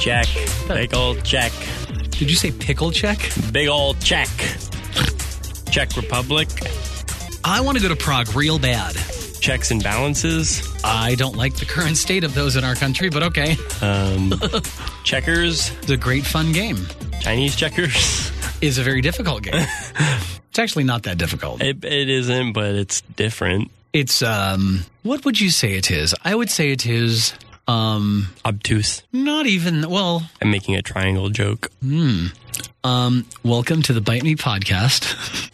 Check. Big old check. Did you say pickle check? Big old check. Czech Republic. I want to go to Prague real bad. Checks and balances. I don't like the current state of those in our country, but okay. Um, checkers. It's a great fun game. Chinese checkers. Is a very difficult game. it's actually not that difficult. It, it isn't, but it's different. It's um what would you say it is? I would say it is um Obtuse. not even well, I'm making a triangle joke. um welcome to the Bite Me podcast.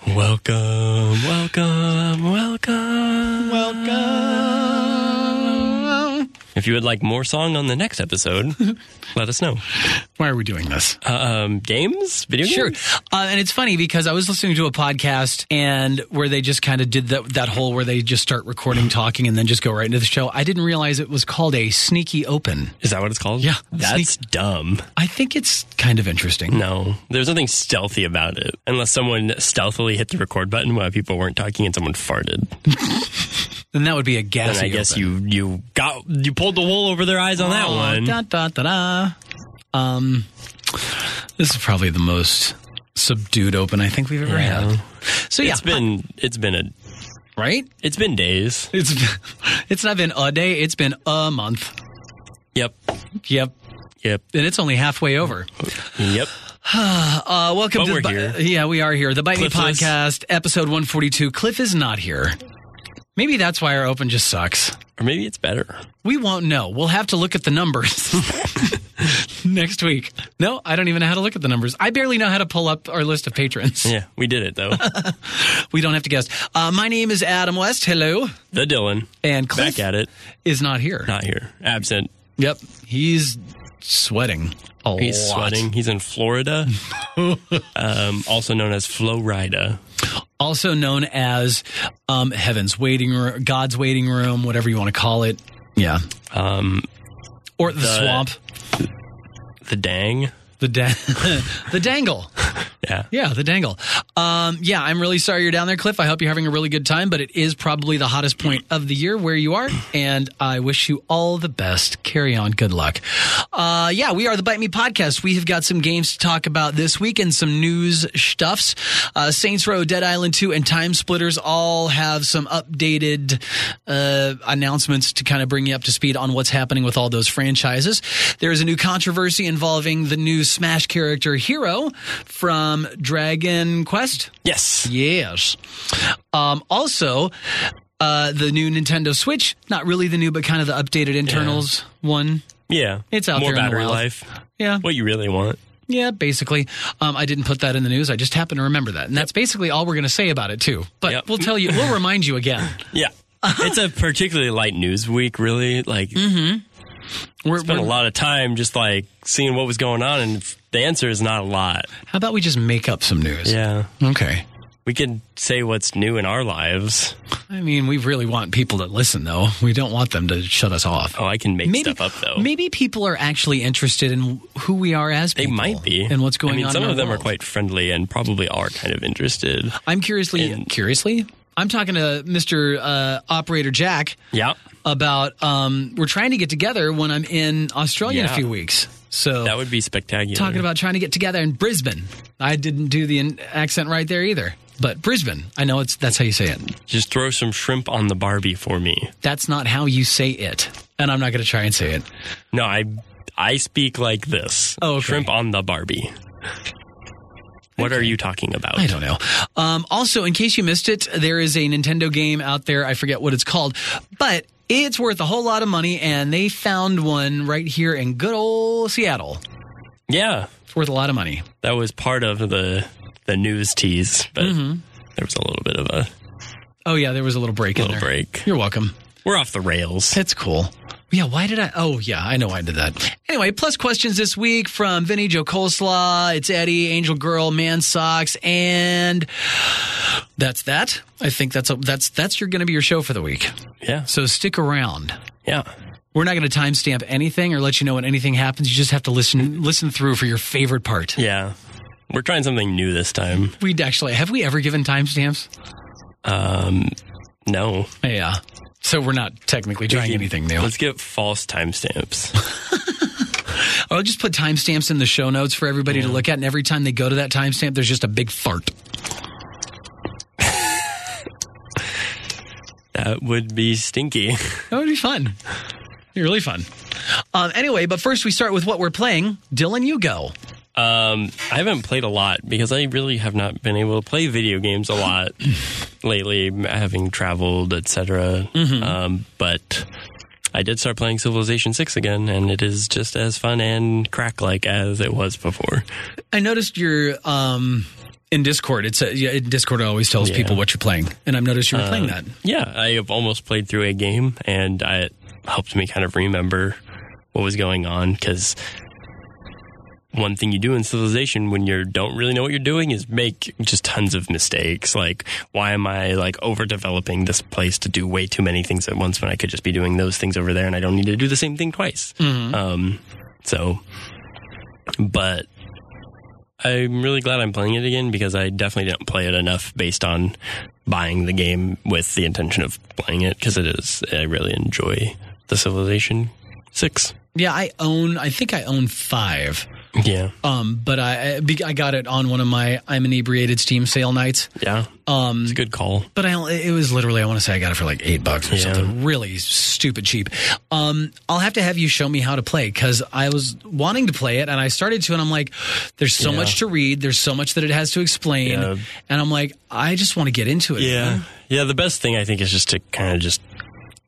Welcome, welcome, welcome. welcome. If you would like more song on the next episode, let us know. Why are we doing this? Uh, um, games? Video Sure. games? Uh, and it's funny because I was listening to a podcast and where they just kind of did that, that whole where they just start recording, talking, and then just go right into the show. I didn't realize it was called a sneaky open. Is that what it's called? Yeah. That's dumb. I think it's kind of interesting. No, there's nothing stealthy about it. Unless someone stealthily hit the record button while people weren't talking and someone farted. Then that would be a guess. I guess you you got you pulled the wool over their eyes on that one. Da, da, da, da. Um, this is probably the most subdued open I think we've ever Yeah. had. So yeah, It's been it's been a right. it's been days. It's it's not been a day. It's been a month. Yep. Yep, Yep. and it's only halfway over. Yep. Uh, welcome But to we're the, here. Yeah, we are here. The Bite Me Cliffless. podcast, episode 142. Cliff is not here. Maybe that's why our open just sucks. Or maybe it's better. We won't know. We'll have to look at the numbers next week. No, I don't even know how to look at the numbers. I barely know how to pull up our list of patrons. Yeah, we did it though. We don't have to guess. Uh, my name is Adam West. Hello. the Dylan And Cliff back at it. is not here. Not here. Absent. Yep. He's sweating a He's lot. sweating. He's in Florida, um, also known as Florida. Also known as um, Heaven's Waiting Room, God's Waiting Room, whatever you want to call it. Yeah. Um, Or the, The- swamp. the Dang. The da- the dangle. Yeah. Yeah, the dangle. Um, yeah, I'm really sorry you're down there, Cliff. I hope you're having a really good time, but it is probably the hottest point of the year where you are, and I wish you all the best. Carry on. Good luck. Uh, yeah, we are the Bite Me Podcast. We have got some games to talk about this week and some news stuffs. Uh, Saints Row, Dead Island 2, and Time Splitters all have some updated uh, announcements to kind of bring you up to speed on what's happening with all those franchises. There is a new controversy involving the new Smash character Hero from Dragon Quest. Yes. Yes. Um, also, uh, the new Nintendo Switch, not really the new, but kind of the updated internals one. Yeah. It's out More there the battery wild. life. Yeah. What you really want. Yeah, basically. Um, I didn't put that in the news. I just happened to remember that. And that's basically all we're going to say about it, too. But Yep. we'll tell you, we'll remind you again. Yeah. it's a particularly light news week, really. Like, We're, spent a we're- lot of time just like seeing what was going on, and the answer is not a lot. how about we just make up some news? Yeah. Okay. We could say what's new in our lives. I mean, we really want people to listen, though. We don't want them to shut us off. Oh, I can make maybe, stuff up though. Maybe people are actually interested in who we are as people. they might be. And what's going I mean, on Some of them are quite friendly and probably are kind of interested. I'm curiously, in- curiously, I'm talking to Mr. Uh, Operator Jack Yeah. about um, we're trying to get together when I'm in Australia in a few weeks. So That would be spectacular. talking about trying to get together in Brisbane. I didn't do the in- accent right there either. But Brisbane, I know it's that's how you say it. just throw some shrimp on the Barbie for me. That's not how you say it, and I'm not going to try and say it. No, I I speak like this. Oh, okay. Shrimp on the Barbie. What are you talking about? I don't know. Um, also, in case you missed it, there is a Nintendo game out there. I forget what it's called, but it's worth a whole lot of money, and they found one right here in good old Seattle. Yeah, It's worth a lot of money. that was part of the the news tease, but Mm-hmm. there was a little bit of a Oh yeah, there was a little break in little break. You're welcome. We're off the rails. It's cool. Yeah, why did I? Oh, yeah, I know I did that. Anyway, plus questions this week from Vinny, Joe Coleslaw, it's Eddie, Angel Girl, Man Socks, and that's that. I think that's a, that's that's your going to be your show for the week. Yeah, So stick around. yeah. We're not going to timestamp anything or let you know when anything happens. You just have to listen listen through for your favorite part. Yeah. We're trying something new this time. We'd actually have we ever given timestamps? Um, no. Yeah. So we're not technically trying anything new. Let's get false timestamps. I'll just put timestamps in the show notes for everybody to look at, and every time they go to that timestamp, there's just a big fart. That would be stinky. That would be fun. Be really fun. Um, anyway, but first we start with what we're playing. Dylan, you go. Um, I haven't played a lot because I really have not been able to play video games a lot lately, having traveled, etc. Um, but I did start playing Civilization Six again, and it is just as fun and crack-like as it was before. I noticed you're um, in Discord. It's a, yeah, in Discord. Always tells Yeah. people what you're playing, and I've noticed you were playing that. Yeah, I have almost played through a game, and I, it helped me kind of remember what was going on because one thing you do in civilization when you don't really know what you're doing is make just tons of mistakes like why am i like overdeveloping this place to do way too many things at once when i could just be doing those things over there and i don't need to do the same thing twice um so but i'm really glad i'm playing it again because i definitely didn't play it enough based on buying the game with the intention of playing it because it is i really enjoy the civilization 6 Yeah, I own. I think I own five. Yeah Um, but I I got it on one of my I'm inebriated Steam sale nights. yeah Um, it's a good call but I it was literally I want to say I got it for like eight bucks or Yeah. something really stupid cheap. Um, I'll have to have you show me how to play because I was wanting to play it and I started to and I'm like, there's so Yeah. much to read, there's so much that it has to explain, Yeah. and I'm like, I just want to get into it. Yeah. man. Yeah, the best thing I think is just to kind of just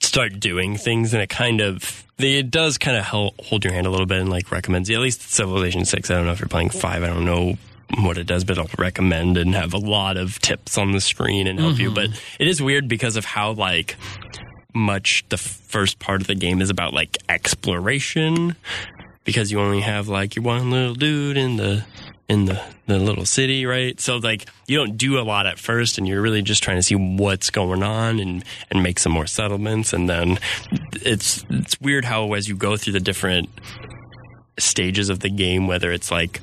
start doing things and it kind of it does kind of help hold your hand a little bit and like recommends at least Civilization 6 I don't know if you're playing 5 I don't know what it does but it'll recommend and have a lot of tips on the screen and help you. Mm-hmm. But it is weird because of how like much the first part of the game is about like exploration because you only have like your one little dude in the in the, the little city, right? So like you don't do a lot at first and you're really just trying to see what's going on and, and make some more settlements and then it's it's weird how as you go through the different stages of the game, whether it's like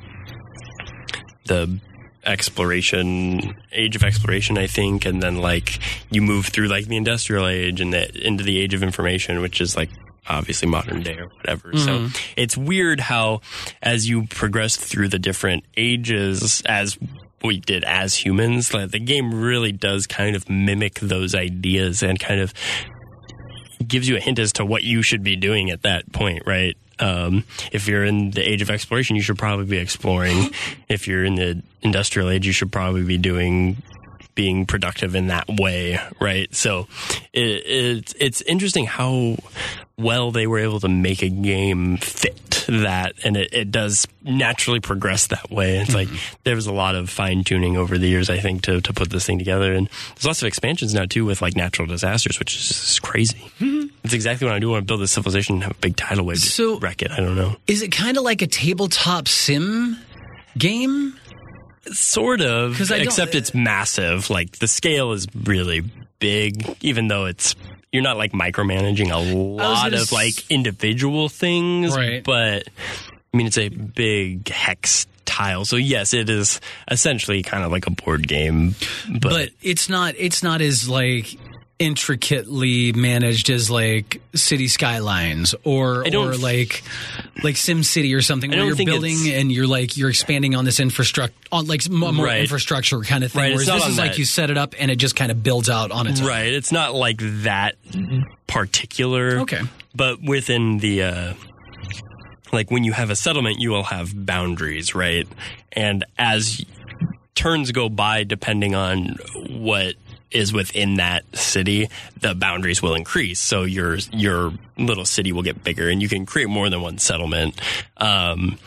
the exploration age of exploration i think and then like you move through like the industrial age and the, into the age of information which is like obviously modern day or whatever so it's weird how as you progress through the different ages as we did as humans like the game really does kind of mimic those ideas and kind of gives you a hint as to what you should be doing at that point, right? Um, if you're in the age of exploration, you should probably be exploring. if you're in the industrial age, you should probably be doing being productive in that way, right? So it, it's it's interesting how well they were able to make a game fit that, and it, it does naturally progress that way. It's like mm-hmm. there was a lot of fine tuning over the years, I think, to to put this thing together, and there's lots of expansions now too with like natural disasters, which is just crazy. Mm-hmm. It's exactly what I do want to build a civilization and have a big tidal wave to So- wreck it. I don't know. Is it kind of like a tabletop sim game? Sort of, except it's uh, massive. Like the scale is really big, even though it's you're not like micromanaging a lot of like individual things, Right. But I mean, it's a big hex tile, so yes, it is essentially kind of like a board game, but, but it's not it's not as like intricately managed as like city skylines or or like like sim city or something where you're building and you're like you're expanding on this infrastructure on like more Right. infrastructure kind of thing Right, whereas this is like that- you set it up and it just kind of builds out on its own right. It's not like that particular. Okay. but within the uh like when you have a settlement you will have boundaries right and as turns go by depending on what is within that city the boundaries will increase. So your your little city will get bigger and you can create more than one settlement. Um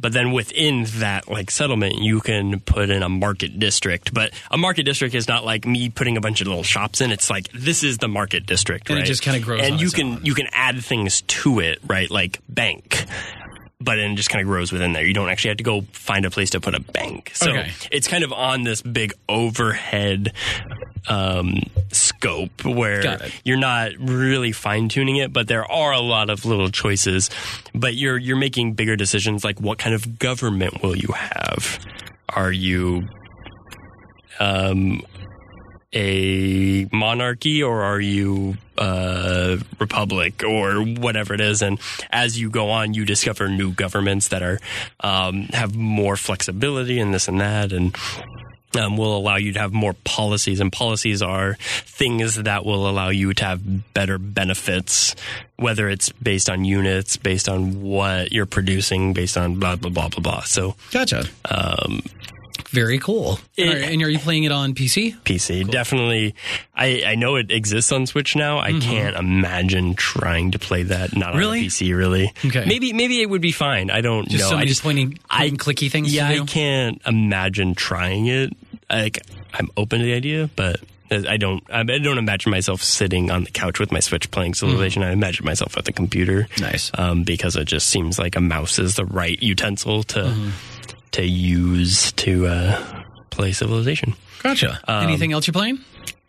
but then within that like settlement you can put in a market district. But a market district is not like me putting a bunch of little shops in. It's like this is the market district And it right? just kinda grows and you can own. you can add things to it right? Like bank but then it just kind of grows within there. You don't actually have to go find a place to put a bank. So Okay. it's kind of on this big overhead um, scope where you're not really fine tuning it, but there are a lot of little choices. But you're you're making bigger decisions like what kind of government will you have? Are you um, a monarchy or are you a republic or whatever it is. And as you go on, you discover new governments that are um, have more flexibility and this and that, and um, will allow you to have more policies, and policies are things that will allow you to have better benefits, whether it's based on units, based on what you're producing, based on blah blah blah blah blah. So Gotcha. Um, very cool. It- All right, and are you playing it on PC? PC definitely. I I know it exists on Switch now. I can't imagine trying to play that not Mm-hmm. Really? on a PC. Really? Okay. Maybe maybe it would be fine. I don't Just know. I just pointing, I- clicky things yeah, to? I can't imagine trying it. Like I'm open to the idea, but I don't. I don't imagine myself sitting on the couch with my Switch playing Civilization. I imagine myself at the computer. Nice. um, because it just seems like a mouse is the right utensil to Mm-hmm. To use to uh, play Civilization. Gotcha. Um, Anything else you're playing?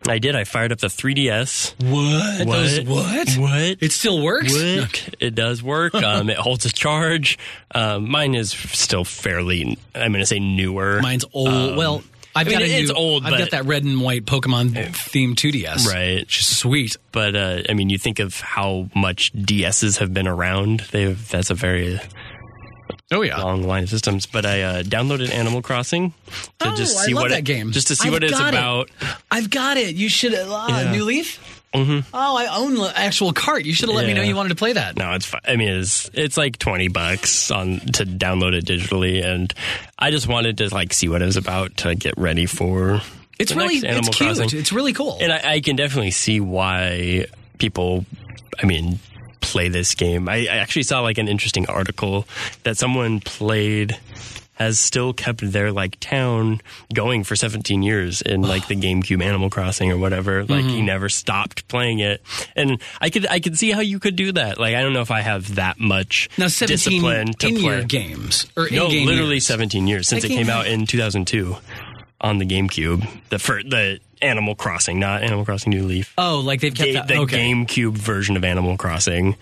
I did. I fired up the 3DS. What? Those, what? What? It still works? What? It does work. Um, it holds a charge. Um, mine is still fairly. I'm going to say newer. Mine's old. well, I've Um, I mean, got a it's new, old, I've got that red and white Pokemon themed 2DS. Right. Sweet. but uh, I mean, you think of how much DSs have been around. They've that's a very Oh yeah. long line of systems. But I uh, downloaded Animal Crossing to Oh, just I see love what that it, game. just to see I've what it's it. about. I've got it. You should uh, Yeah. New Leaf. Mm-hmm. Oh, I own the actual cart. You should have let me know you wanted to play that. No, it's fine. I mean, it's it's like twenty bucks on to download it digitally, and I just wanted to like see what it was about to get ready for. It's really it's cute. Crossing. It's really cool. And I, I can definitely see why people, I mean, play this game. I, I actually saw like an interesting article that someone played has still kept their like town going for 17 years in like the GameCube Animal Crossing or whatever. Like he mm-hmm. never stopped playing it. And I could I could see how you could do that. Like I don't know if I have that much now, seventeen discipline to in play. games or No, literally years. 17 years since it came out in 2002 on the GameCube. The fir- the Animal Crossing, not Animal Crossing New Leaf. Oh, like they've kept Ga- the okay. GameCube version of Animal Crossing.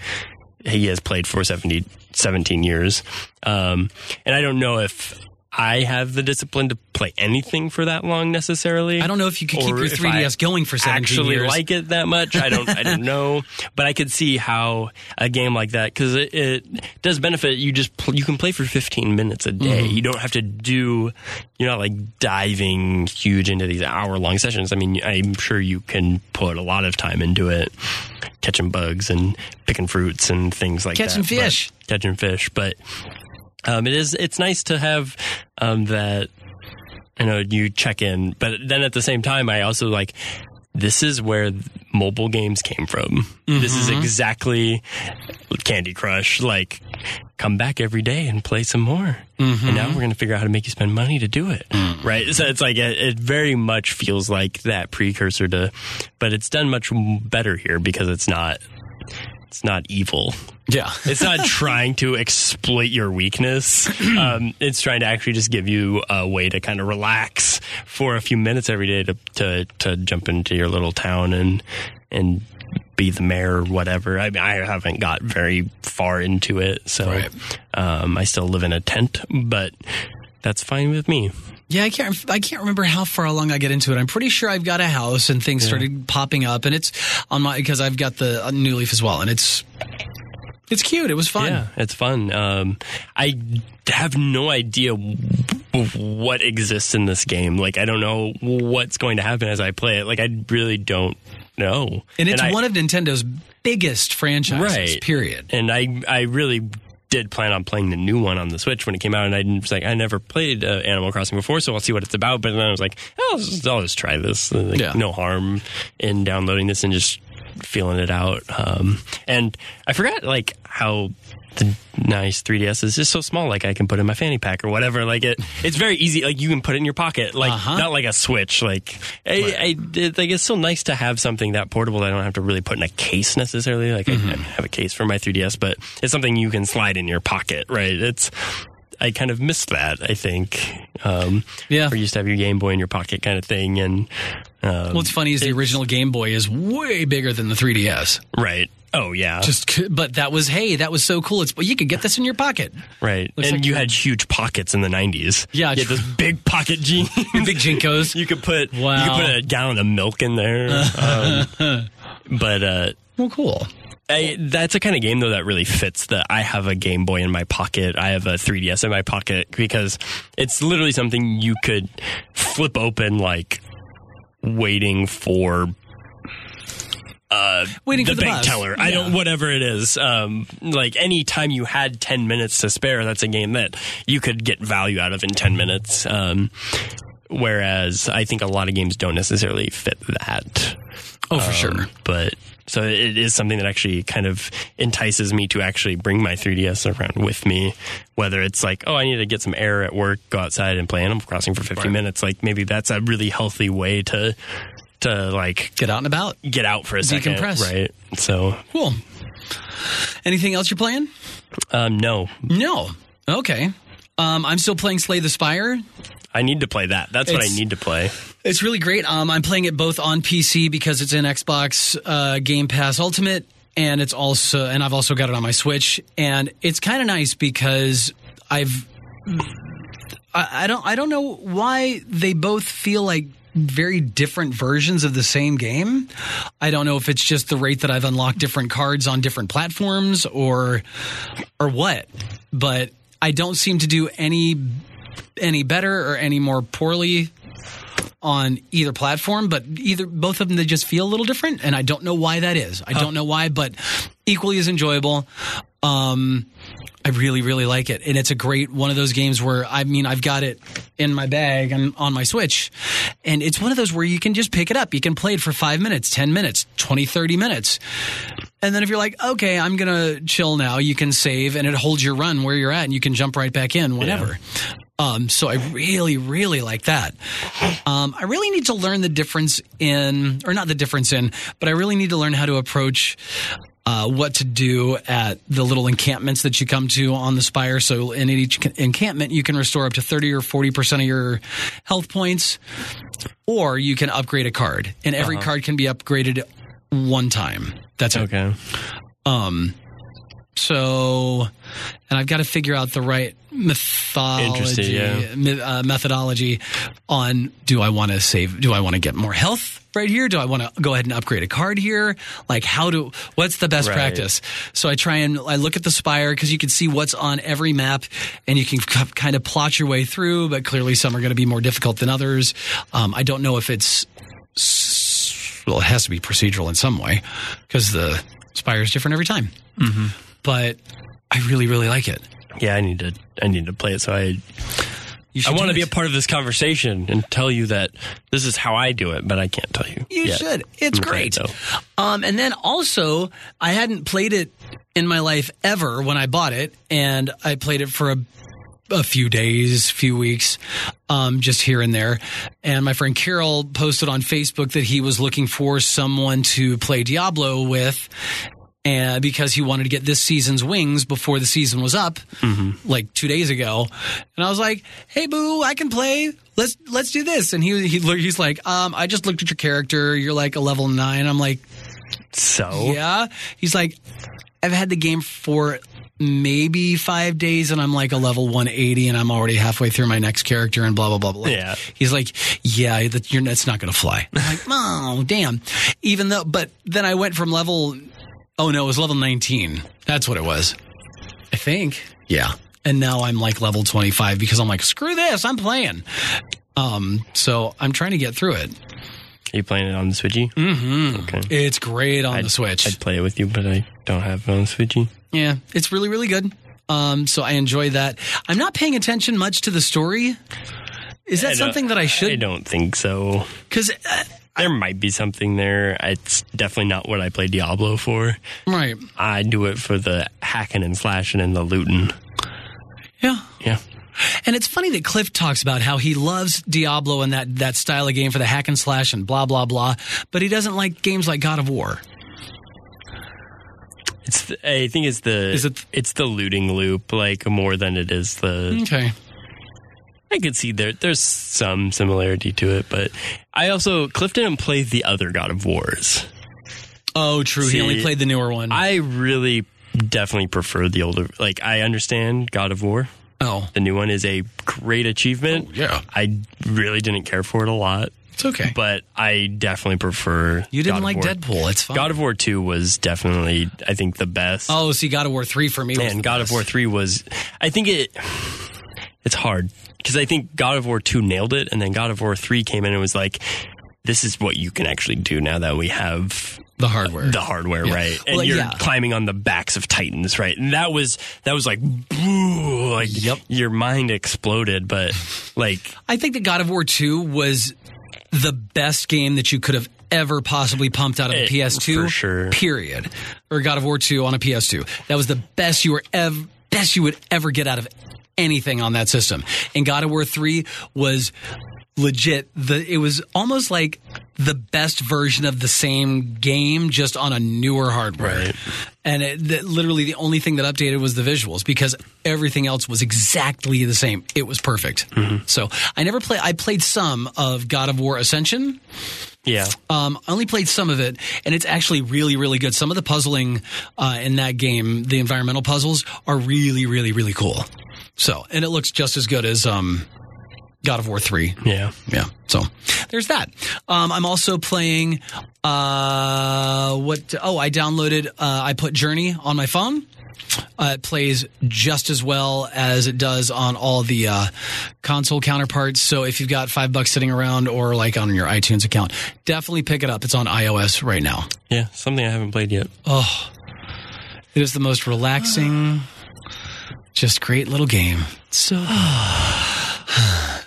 He has played for 70, 17 years. Um, and I don't know if I have the discipline to play anything for that long necessarily. I don't know if you could keep your 3DS going for 17 actually years. like it that much. I don't. I don't know, but I could see how a game like that because it, it does benefit. You just pl- you can play for 15 minutes a day. Mm-hmm. You don't have to do. You're not like diving huge into these hour long sessions. I mean, I'm sure you can put a lot of time into it, catching bugs and picking fruits and things like Catching that. but- fish. catching fish, but um, it is it's nice to have um, that you know you check in. But then at the same time i also like this is where mobile games came from. This is exactly candy crush. Like come back every day and play some more. And now we're going to figure out how to make you spend money to do it. Right? So it's like it, it very much feels like that precursor to but it's done much better here because it's not it's not evil yeah. it's not trying to exploit your weakness. Um, it's trying to actually just give you a way to kind of relax for a few minutes every day to, to, to jump into your little town and, and be the mayor or whatever. I mean, I haven't got very far into it. So, Right. um, I still live in a tent, but that's fine with me. Yeah, I can't. I can't remember how far along I get into it. I'm pretty sure I've got a house and things started popping up, and it's on my because I've got the uh, New Leaf as well, and it's it's cute. It was fun. Yeah, it's fun. Um, I have no idea what exists in this game. Like, I don't know what's going to happen as I play it. Like, I really don't know. And it's I- one of Nintendo's biggest franchises. Right. Period. And I, I really did plan on playing the new one on the Switch when it came out, and I was like, I never played uh, Animal Crossing before, so I'll see what it's about. But then I was like, oh, I'll just, I'll just try this. Like, Yeah. No harm in downloading this and just feeling it out. Um, and I forgot like how the nice 3ds is just so small. Like I can put it in my fanny pack or whatever. Like it, it's very easy. Like you can put it in your pocket. Like Uh-huh. not like a Switch. Like I, I it, like it's so nice to have something that portable that I don't have to really put in a case necessarily. Like Mm-hmm. I, I have a case for my 3ds, but it's something you can slide in your pocket. Right? It's I kind of missed that. I think. Um, Yeah. Or you used to have your Game Boy in your pocket, kind of thing, and um, What's funny is the original Game Boy is way bigger than the 3DS. right. Oh yeah. Just, but that was hey, that was so cool. It's you could get this in your pocket. Right. Looks and like you had huge pockets in the 90s. Yeah, You had those big pocket jeans. Big JNCOs. You could put wow. you could put a gallon of milk in there. Um, But uh, Well, cool. I, that's a kind of game though that really fits the I have a Game Boy in my pocket, I have a 3DS in my pocket because it's literally something you could flip open like waiting for uh Waiting the for the bank bus. teller. I don't whatever it is. Um like any time you had 10 minutes to spare, that's a game that you could get value out of in 10 minutes. Um whereas I think a lot of games don't necessarily fit that. Oh, for Um, sure. But so it is something that actually kind of entices me to actually bring my 3DS around with me. Whether it's like, oh, I need to get some air at work, go outside and play Animal Crossing for 15 Right. minutes. Like maybe that's a really healthy way to to like Get out and about. get out for a second, Decompress. right? So Cool. Anything else you're playing? um, no, No. Okay. Um, I'm still playing Slay the Spire. I need to play that. That's what I need to play. It's really great. Um, I'm playing it both on PC because it's in Xbox uh, Game Pass Ultimate, and it's also and I've also got it on my Switch. And it's kind of nice because I've I, I don't I don't know why they both feel like very different versions of the same game. I don't know if it's just the rate that I've unlocked different cards on different platforms or or what, but I don't seem to do any any better or any more poorly on either platform, but either both of them they just feel a little different, and I don't know why that is. I don't know why, but equally as enjoyable. Um, I really, really like it, and it's a great one of those games where I mean I've got it in my bag and on my Switch, and it's one of those where you can just pick it up. You can play it for five minutes, ten minutes, 20, 30 minutes. And then if you're like, okay, I'm gonna chill now, you can save and it holds your run where you're at, and you can jump right back in whenever. Um, so I really, really like that. Um, I really need to learn the difference in, or not the difference in, but I really need to learn how to approach uh, what to do at the little encampments that you come to on the spire. So in each encampment, you can restore up to 30 or 40% of your health points, or you can upgrade a card. And every card can be upgraded one time. That's it. Okay. Um, so, and I've got to figure out the right methodology, yeah. uh, methodology on do I want to save? Do I want to get more health right here? Do I want to go ahead and upgrade a card here? Like, how do? What's the best Right. practice? So I try and I look at the spire because you can see what's on every map, and you can k- kind of plot your way through. But clearly, some are going to be more difficult than others. Um, I don't know if it's well, it has to be procedural in some way because the spire is different every time. Mm-hmm. But I really, really like it. Yeah, I need to. I need to play it. So I. I want to be a part of this conversation and tell you that this is how I do it, but I can't tell you. You yet. should. It's I'm great. afraid. Um, and then also, I hadn't played it in my life ever when I bought it, and I played it for a, a few days, few weeks, um, just here and there. And my friend Carol posted on Facebook that he was looking for someone to play Diablo with. And because he wanted to get this season's wings before the season was up, like two days ago, and I was like, "Hey, boo, I can play. Let's let's do this." And he he he's like, um, "I just looked at your character. You're like a level nine. I'm like, So yeah. He's like, I've had the game for maybe five days and I'm like a level 180 and I'm already halfway through my next character and blah, blah, blah, blah. Yeah. He's like, yeah, that, you're, that's not going to fly. I'm like, oh, damn. Even though, but then I went from level, oh no, it was level 19. That's what it was. I think. Yeah. And now I'm like level 25 because I'm like, screw this, I'm playing. Um, so I'm trying to get through it. Are you playing it on the Switchy? Mm-hmm. Okay. It's great on the Switch. I'd play it with you, but I don't have it on the Switchy. Yeah, it's really, really good. Um, so I enjoy that. I'm not paying attention much to the story. Is that something that I should? I don't think so. Because uh, There might be something there. It's definitely not what I play Diablo for. right, I do it for the hacking and slashing and the looting. yeah. Yeah. And it's funny that Cliff talks about how he loves Diablo and that that style of game for the hack and slash and blah blah blah, but he doesn't like games like God of War. It's the, I think it's the Is it- it's the looting loop like more than it is the Okay. I could see there there's some similarity to it, but I also Cliff didn't play the other God of Wars. Oh, true. See, he only played the newer one. I really definitely prefer the older like I understand God of War. Oh, The new one is a great achievement. Oh, yeah. I really didn't care for it a lot, it's okay. but I definitely prefer. you didn't like War. Deadpool. It's fine. God of War 2 was definitely, I think, the best. oh, see, God of War 3 for me was and God best. of War 3 was, I think it, it's hard because I think God of War 2 nailed it, and then God of War 3 came in and was like, this is what you can actually do now that we have The hardware. the hardware, right? And Well, you're yeah. climbing on the backs of titans, right? And that was that was like, boo, like Yep. your mind exploded. But like, I think that God of War 2 was the best game that you could have ever possibly pumped out of a Eh, PS2. for sure. Period. Or God of War 2 on a PS2. That was the best you were ever best you would ever get out of anything on that system. And God of War 3 was legit the it was almost like the best version of the same game just on a newer hardware Right. and it, the, literally the only thing that updated was the visuals because everything else was exactly the same it was perfect so i never play i played some of god of war ascension yeah, um, I only played some of it, and it's actually really, really good. Some of the puzzling uh, in that game, the environmental puzzles, are really, really, really cool. So, and it looks just as good as um, God of War Three. yeah. Yeah. So there's that. Um, I'm also playing. Uh, what? Oh, I downloaded. Uh, I put Journey on my phone. Uh, it plays just as well as it does on all the uh, console counterparts. So if you've got five bucks sitting around or like on your iTunes account, definitely pick it up. It's on iOS right now. Yeah, something I haven't played yet. Oh, it is the most relaxing, just great little game. So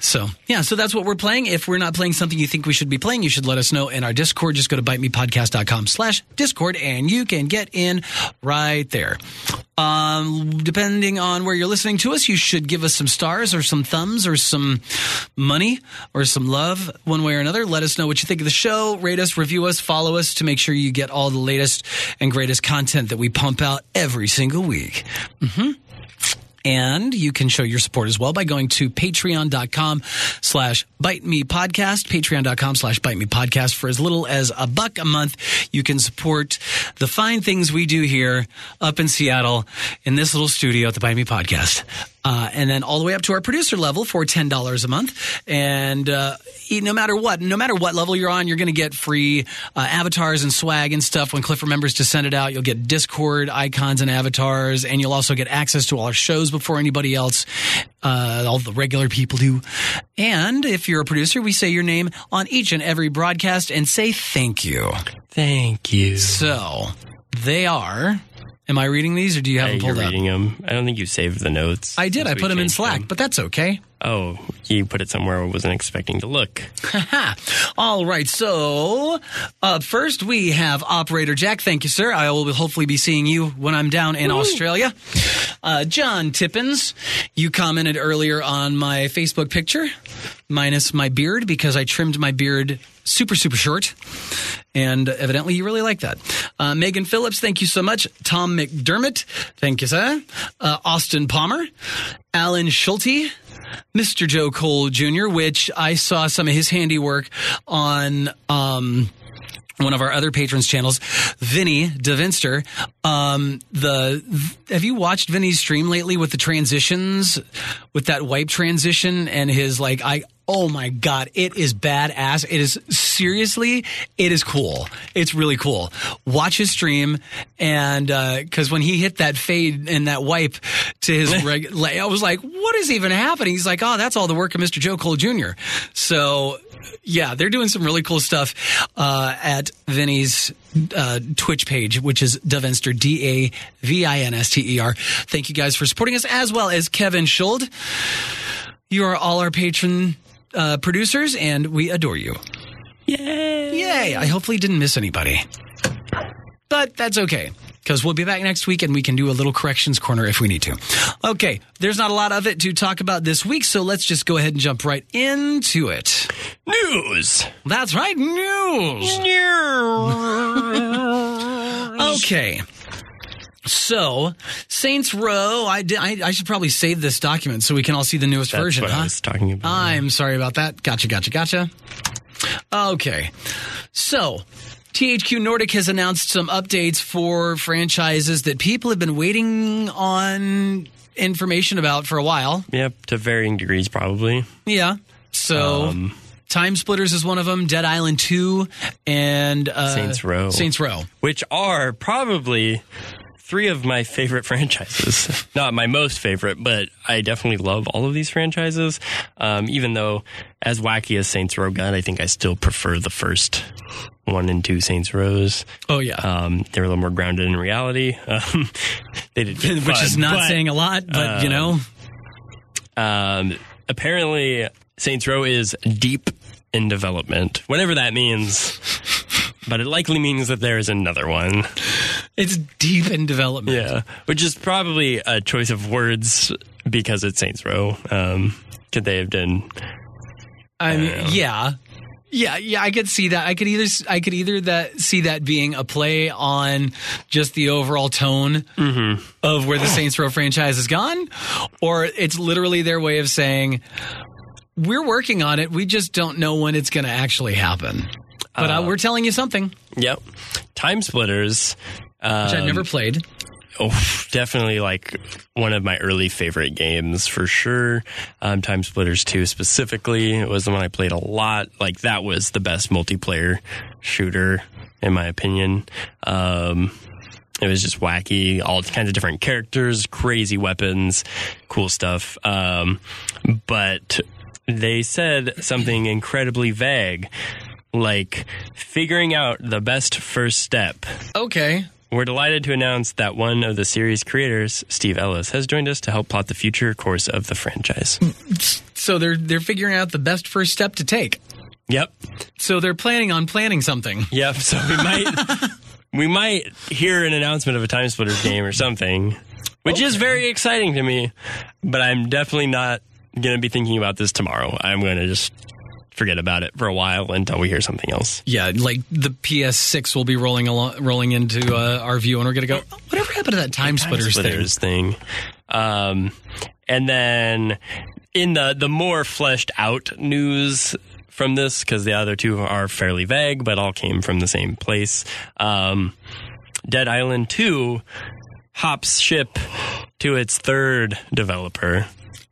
So, yeah, so that's what we're playing. If we're not playing something you think we should be playing, you should let us know in our Discord. Just go to bitemepodcast.com slash Discord and you can get in right there. Um, depending on where you're listening to us, you should give us some stars or some thumbs or some money or some love one way or another. Let us know what you think of the show. Rate us, review us, follow us to make sure you get all the latest and greatest content that we pump out every single week. And you can show your support as well by going to patreon.com slash bite me podcast, patreon.com slash bite me podcast for as little as a buck a month. You can support the fine things we do here up in Seattle in this little studio at the Bite Me podcast. Uh, and then all the way up to our producer level for $10 a month. And, uh, no matter what, no matter what level you're on, you're going to get free uh, avatars and swag and stuff. When Cliff remembers to send it out, you'll get Discord icons and avatars, and you'll also get access to all our shows before anybody else. Uh, all the regular people do. And if you're a producer, we say your name on each and every broadcast and say thank you. Thank you. So they are. Am I reading these, or do you have them you're pulled up? reading them. I don't think you saved the notes. I did. I we put them in changed Slack, but that's okay. Oh, you put it somewhere I wasn't expecting to look. All right. So, up first, we have Operator Jack. Thank you, sir. I will hopefully be seeing you when I'm down in Australia. Uh, John Tippins, you commented earlier on my Facebook picture, minus my beard, because I trimmed my beard super, super short. And evidently, you really like that. Uh, Megan Phillips, thank you so much. Tom McDermott, thank you, sir. Uh, Austin Palmer, Alan Schulte, Mr. Joe Cole Jr., which I saw some of his handiwork on. Um, one of our other patrons channels, Vinny DeVinster. Um, the have you watched Vinny's stream lately with the transitions, with that wipe transition and his like I oh my god, it is badass. It is seriously, it is cool. It's really cool. Watch his stream and uh because when he hit that fade and that wipe to his reg, I was like, what is even happening? He's like, oh, that's all the work of Mr. Joe Cole Jr. So yeah, they're doing some really cool stuff uh, at Vinny's uh, Twitch page, which is Davinster, D A V I N S T E R. Thank you guys for supporting us, as well as Kevin Schuld. You are all our patron uh, producers, and we adore you. Yay! Yay! I hopefully didn't miss anybody. But that's okay. Because we'll be back next week and we can do a little corrections corner if we need to. Okay, there's not a lot of it to talk about this week, so let's just go ahead and jump right into it. News. That's right, news. Okay. So, Saints Row, I, did, I, I should probably save this document so we can all see the newest That's version, what huh? I was talking about. I'm sorry about that. Gotcha, gotcha, gotcha. Okay. So, THQ Nordic has announced some updates for franchises that people have been waiting on information about for a while. Yep, to varying degrees, probably. Yeah. So Um, Time Splitters is one of them. Dead Island Two and uh, Saints Row. Saints Row. which are probably three of my favorite franchises. Not my most favorite, but I definitely love all of these franchises. Um, even though, as wacky as Saints Row got, I think I still prefer the first one and two Saints Rows. Oh yeah. Um, they're a little more grounded in reality. Um, they did, Which is not but, saying a lot, but you know, Um, apparently, Saints Row is deep in development, whatever that means. But it likely means that there is another one. It's deep in development. Yeah, which is probably a choice of words because it's Saints Row. Um, could they have done? I mean, yeah. Yeah, yeah, I could see that. I could either I could either that see that being a play on just the overall tone of where the Saints Row franchise has gone, or it's literally their way of saying we're working on it. We just don't know when it's going to actually happen. But uh, we're telling you something, Yep, Time Splitters. Uh, I've never played. oh, definitely like one of my early favorite games for sure. Um, Time Splitters 2 specifically it was the one I played a lot. Like that was the best multiplayer shooter in my opinion. Um, it was just wacky, all kinds of different characters, crazy weapons, cool stuff. Um, but they said something incredibly vague, like figuring out the best first step. Okay. We're delighted to announce that one of the series creators, Steve Ellis, has joined us to help plot the future course of the franchise. So they're they're figuring out the best first step to take. Yep. So they're planning on planning something. Yep. So we might we might hear an announcement of a Time Splitters game or something, which is very exciting to me. But I'm definitely not going to be thinking about this tomorrow. I'm going to just forget about it for a while until we hear something else. Yeah, like the PS6 will be rolling along, rolling into uh, our view, and we're gonna go. Whatever happened to that time splitters, Splitters thing. Um, and then in the the more fleshed out news from this, because the other two are fairly vague, but all came from the same place. Um, Dead Island Two hops ship to its third developer.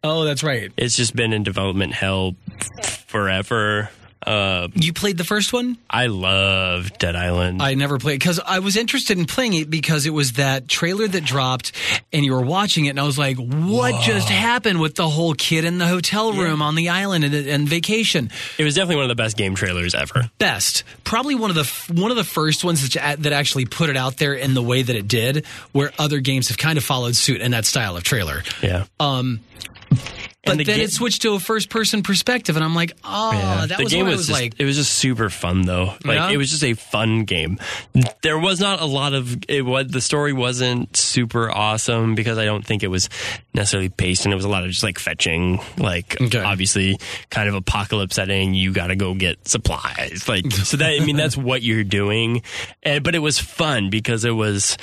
Oh, that's right. It's just been in development hell forever. Uh, You played the first one. I love Dead Island. I never played because I was interested in playing it because it was that trailer that dropped, and you were watching it, and I was like, "What just happened with the whole kid in the hotel room on the island and, and vacation?" it was definitely one of the best game trailers ever. best. Probably one of the one of the first ones that that actually put it out there in the way that it did, where other games have kind of followed suit in that style of trailer. Yeah. Um, but the then ga- it switched to a first person perspective, and I'm like, oh, Yeah. that the was game was, was just, like. it was just super fun though like Yeah? it was just a fun game there was not a lot of it was the story wasn't super awesome because i don't think it was necessarily paced and it was a lot of just like fetching like Okay. obviously kind of apocalypse setting you got to go get supplies like so that i mean that's what you're doing and but it was fun because it was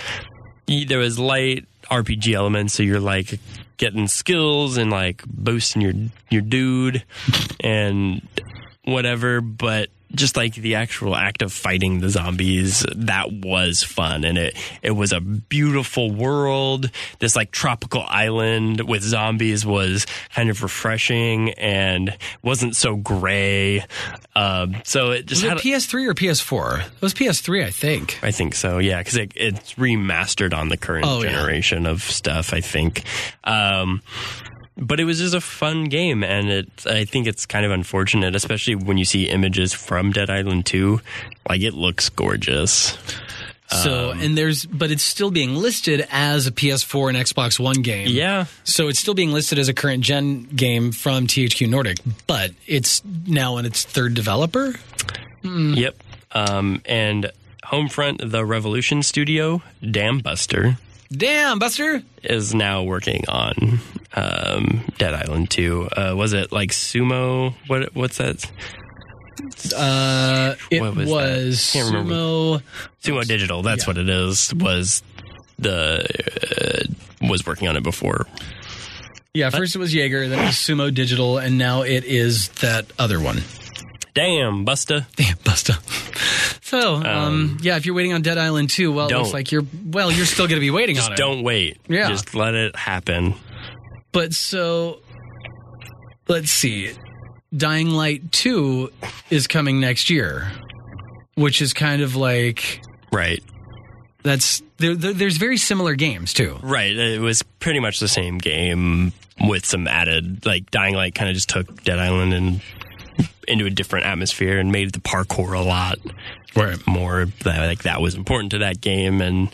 there was light RPG elements, so you're like getting skills and like boosting your your dude and whatever, but just like the actual act of fighting the zombies, that was fun. And it, it was a beautiful world. This like tropical island with zombies was kind of refreshing and wasn't so gray. Um, so it just was had, it PS3 or PS4? It was PS3, I think. I think so, yeah, because it, it's remastered on the current Oh, yeah. generation of stuff. I think, um, but it was just a fun game, and it. I think it's kind of unfortunate, especially when you see images from Dead Island Two. Like it looks gorgeous. So, Um, and there's, but it's still being listed as a PS4 and Xbox One game. Yeah, So it's still being listed as a current gen game from THQ Nordic, but it's now in its third developer. yep. Um, and Homefront, the Revolution studio, Dam Buster, Damn, Buster! is now working on um, Dead Island Two. Uh, was it like Sumo? What? What's that? Uh, it What was, was that? Can't remember. Sumo. Sumo Digital, that's Yeah. what it is. Was the uh, was working on it before. Yeah, first it was Yager, then it was Sumo Digital, and now it is that other one. Damn, Busta. Damn, Busta. So, um, yeah, if you're waiting on Dead Island 2, well, it looks don't. like you're, well, you're still going to be waiting Just on it. don't wait. Yeah. Just let it happen. But so let's see. Dying Light 2 is coming next year, which is kind of like Right. that's there, there, there's very similar games too. Right. It was pretty much the same game with some added, like Dying Light kind of just took Dead Island and into a different atmosphere and made the parkour a lot Right. more. That, like that was important to that game and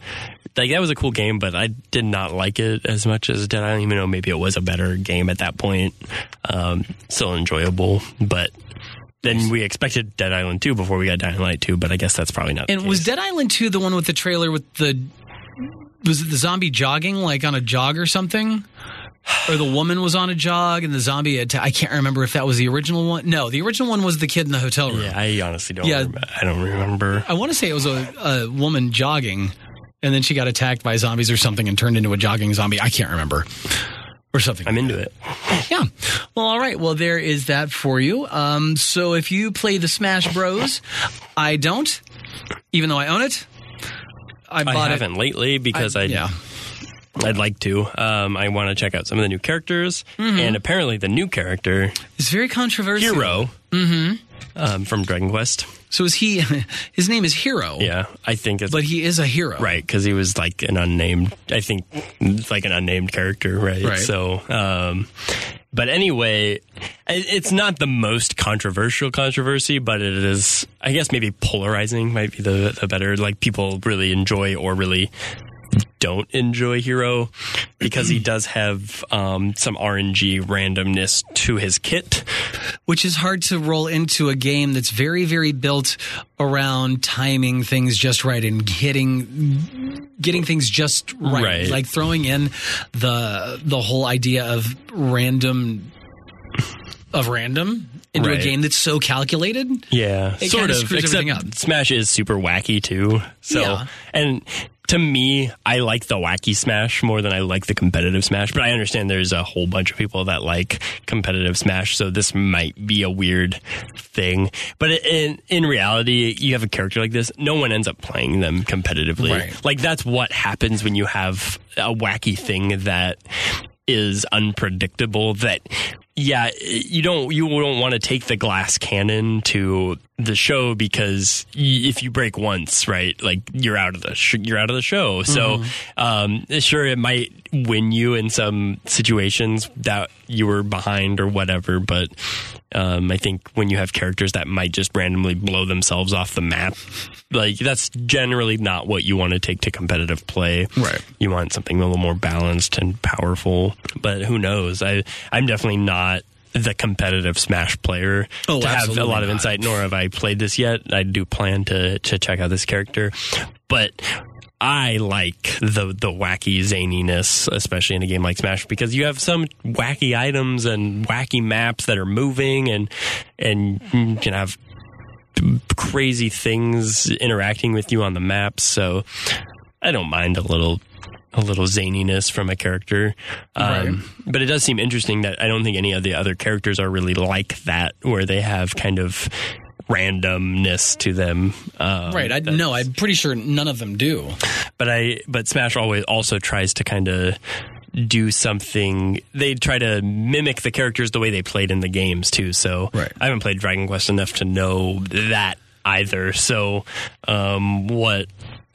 like that was a cool game, but I did not like it as much as Dead Island, even though maybe it was a better game at that point. Um, still enjoyable, but. Then we expected Dead Island 2 before we got Dying Light 2, but I guess that's probably not. And the was case. Dead Island 2 the one with the trailer with the was it the zombie jogging like on a jog or something? Or the woman was on a jog and the zombie atta- I can't remember if that was the original one. No, the original one was the kid in the hotel room. Yeah, I honestly don't. Yeah. Remember. I don't remember. I want to say it was a, a woman jogging and then she got attacked by zombies or something and turned into a jogging zombie. I can't remember. Or something. I'm into it. Yeah. Well, all right. Well, there is that for you. Um, so if you play the Smash Bros, I don't, even though I own it. I I bought it. haven't lately because I, yeah. I'd like to. Um, I want to check out some of the new characters, and apparently the new character is very controversial. Hero, um, from Dragon Quest. So is he? His name is Hero. Yeah, I think it's But he is a hero. right because he was like an unnamed. I think it's like an unnamed character, right? Right. So, um, but anyway, it's not the most controversial controversy, but it is. I guess maybe polarizing might be the the better. Like people really enjoy or really don't enjoy Hero because he does have um, some RNG randomness to his kit. Which is hard to roll into a game that's very, very built around timing things just right and hitting, getting things just right. Right. Like throwing in the the whole idea of random, of random into a game that's so calculated. Yeah, It sort of. screws Except up. Smash is super wacky too. So, Yeah. and to me, I like the wacky Smash more than I like the competitive Smash. But I understand there's a whole bunch of people that like competitive Smash, so this might be a weird thing. But in in reality, you have a character like this, no one ends up playing them competitively. Right. Like that's what happens when you have a wacky thing that is unpredictable that yeah you don't you don't want to take the glass cannon to the show because y- if you break once right like you're out of the sh- you're out of the show. So um sure it might win you in some situations that you were behind or whatever but um, I think when you have characters that might just randomly blow themselves off the map, like that's generally not what you want to take to competitive play. Right. You want something a little more balanced and powerful. But who knows? I I'm definitely not the competitive Smash player Oh, to have a lot of not. insight. Nor have I played this yet. I do plan to to check out this character, but. I like the the wacky zaniness, especially in a game like Smash, because you have some wacky items and wacky maps that are moving, and and you can have crazy things interacting with you on the map. So I don't mind a little a little zaniness from a character. Um, But it does seem interesting that I don't think any of the other characters are really like that, where they have kind of randomness to them. Um, Right. I no, I'm pretty sure none of them do. but I but Smash always also tries to kind of do something they try to mimic the characters the way they played in the games too so Right. i haven't played dragon quest enough to know that either so um what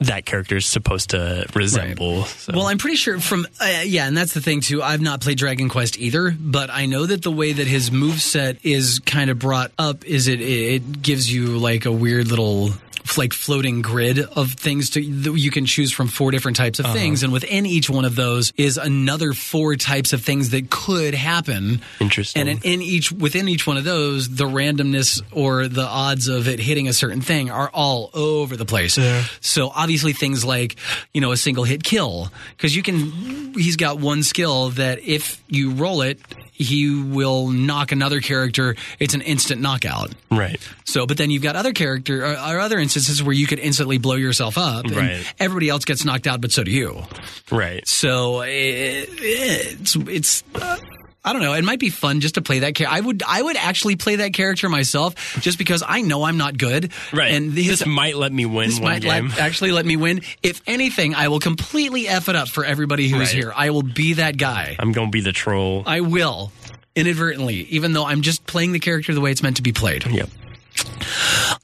that character is supposed to resemble so. Well, I'm pretty sure from uh, yeah, and that's the thing too. I've not played Dragon Quest either, but I know that the way that his move set is kind of brought up is it it gives you like a weird little like floating grid of things to that you can choose from four different types of uh-huh. things and within each one of those is another four types of things that could happen Interesting. and in, in each within each one of those the randomness or the odds of it hitting a certain thing are all over the place Yeah. so obviously things like you know a single hit kill because you can he's got one skill that if you roll it he will knock another character it's an instant knockout right so, but then you've got other character or, or other instances where you could instantly blow yourself up, and Right. everybody else gets knocked out, but so do you. right So it, it's it's uh, I don't know. It might be fun just to play that character. I would, I would actually play that character myself, just because I know I'm not good. Right. And this might let me win this one might game. let, actually let me win. If anything, I will completely f it up for everybody who's Right. here. I will be that guy. I'm going to be the troll. I will inadvertently, even though I'm just playing the character the way it's meant to be played. Yep.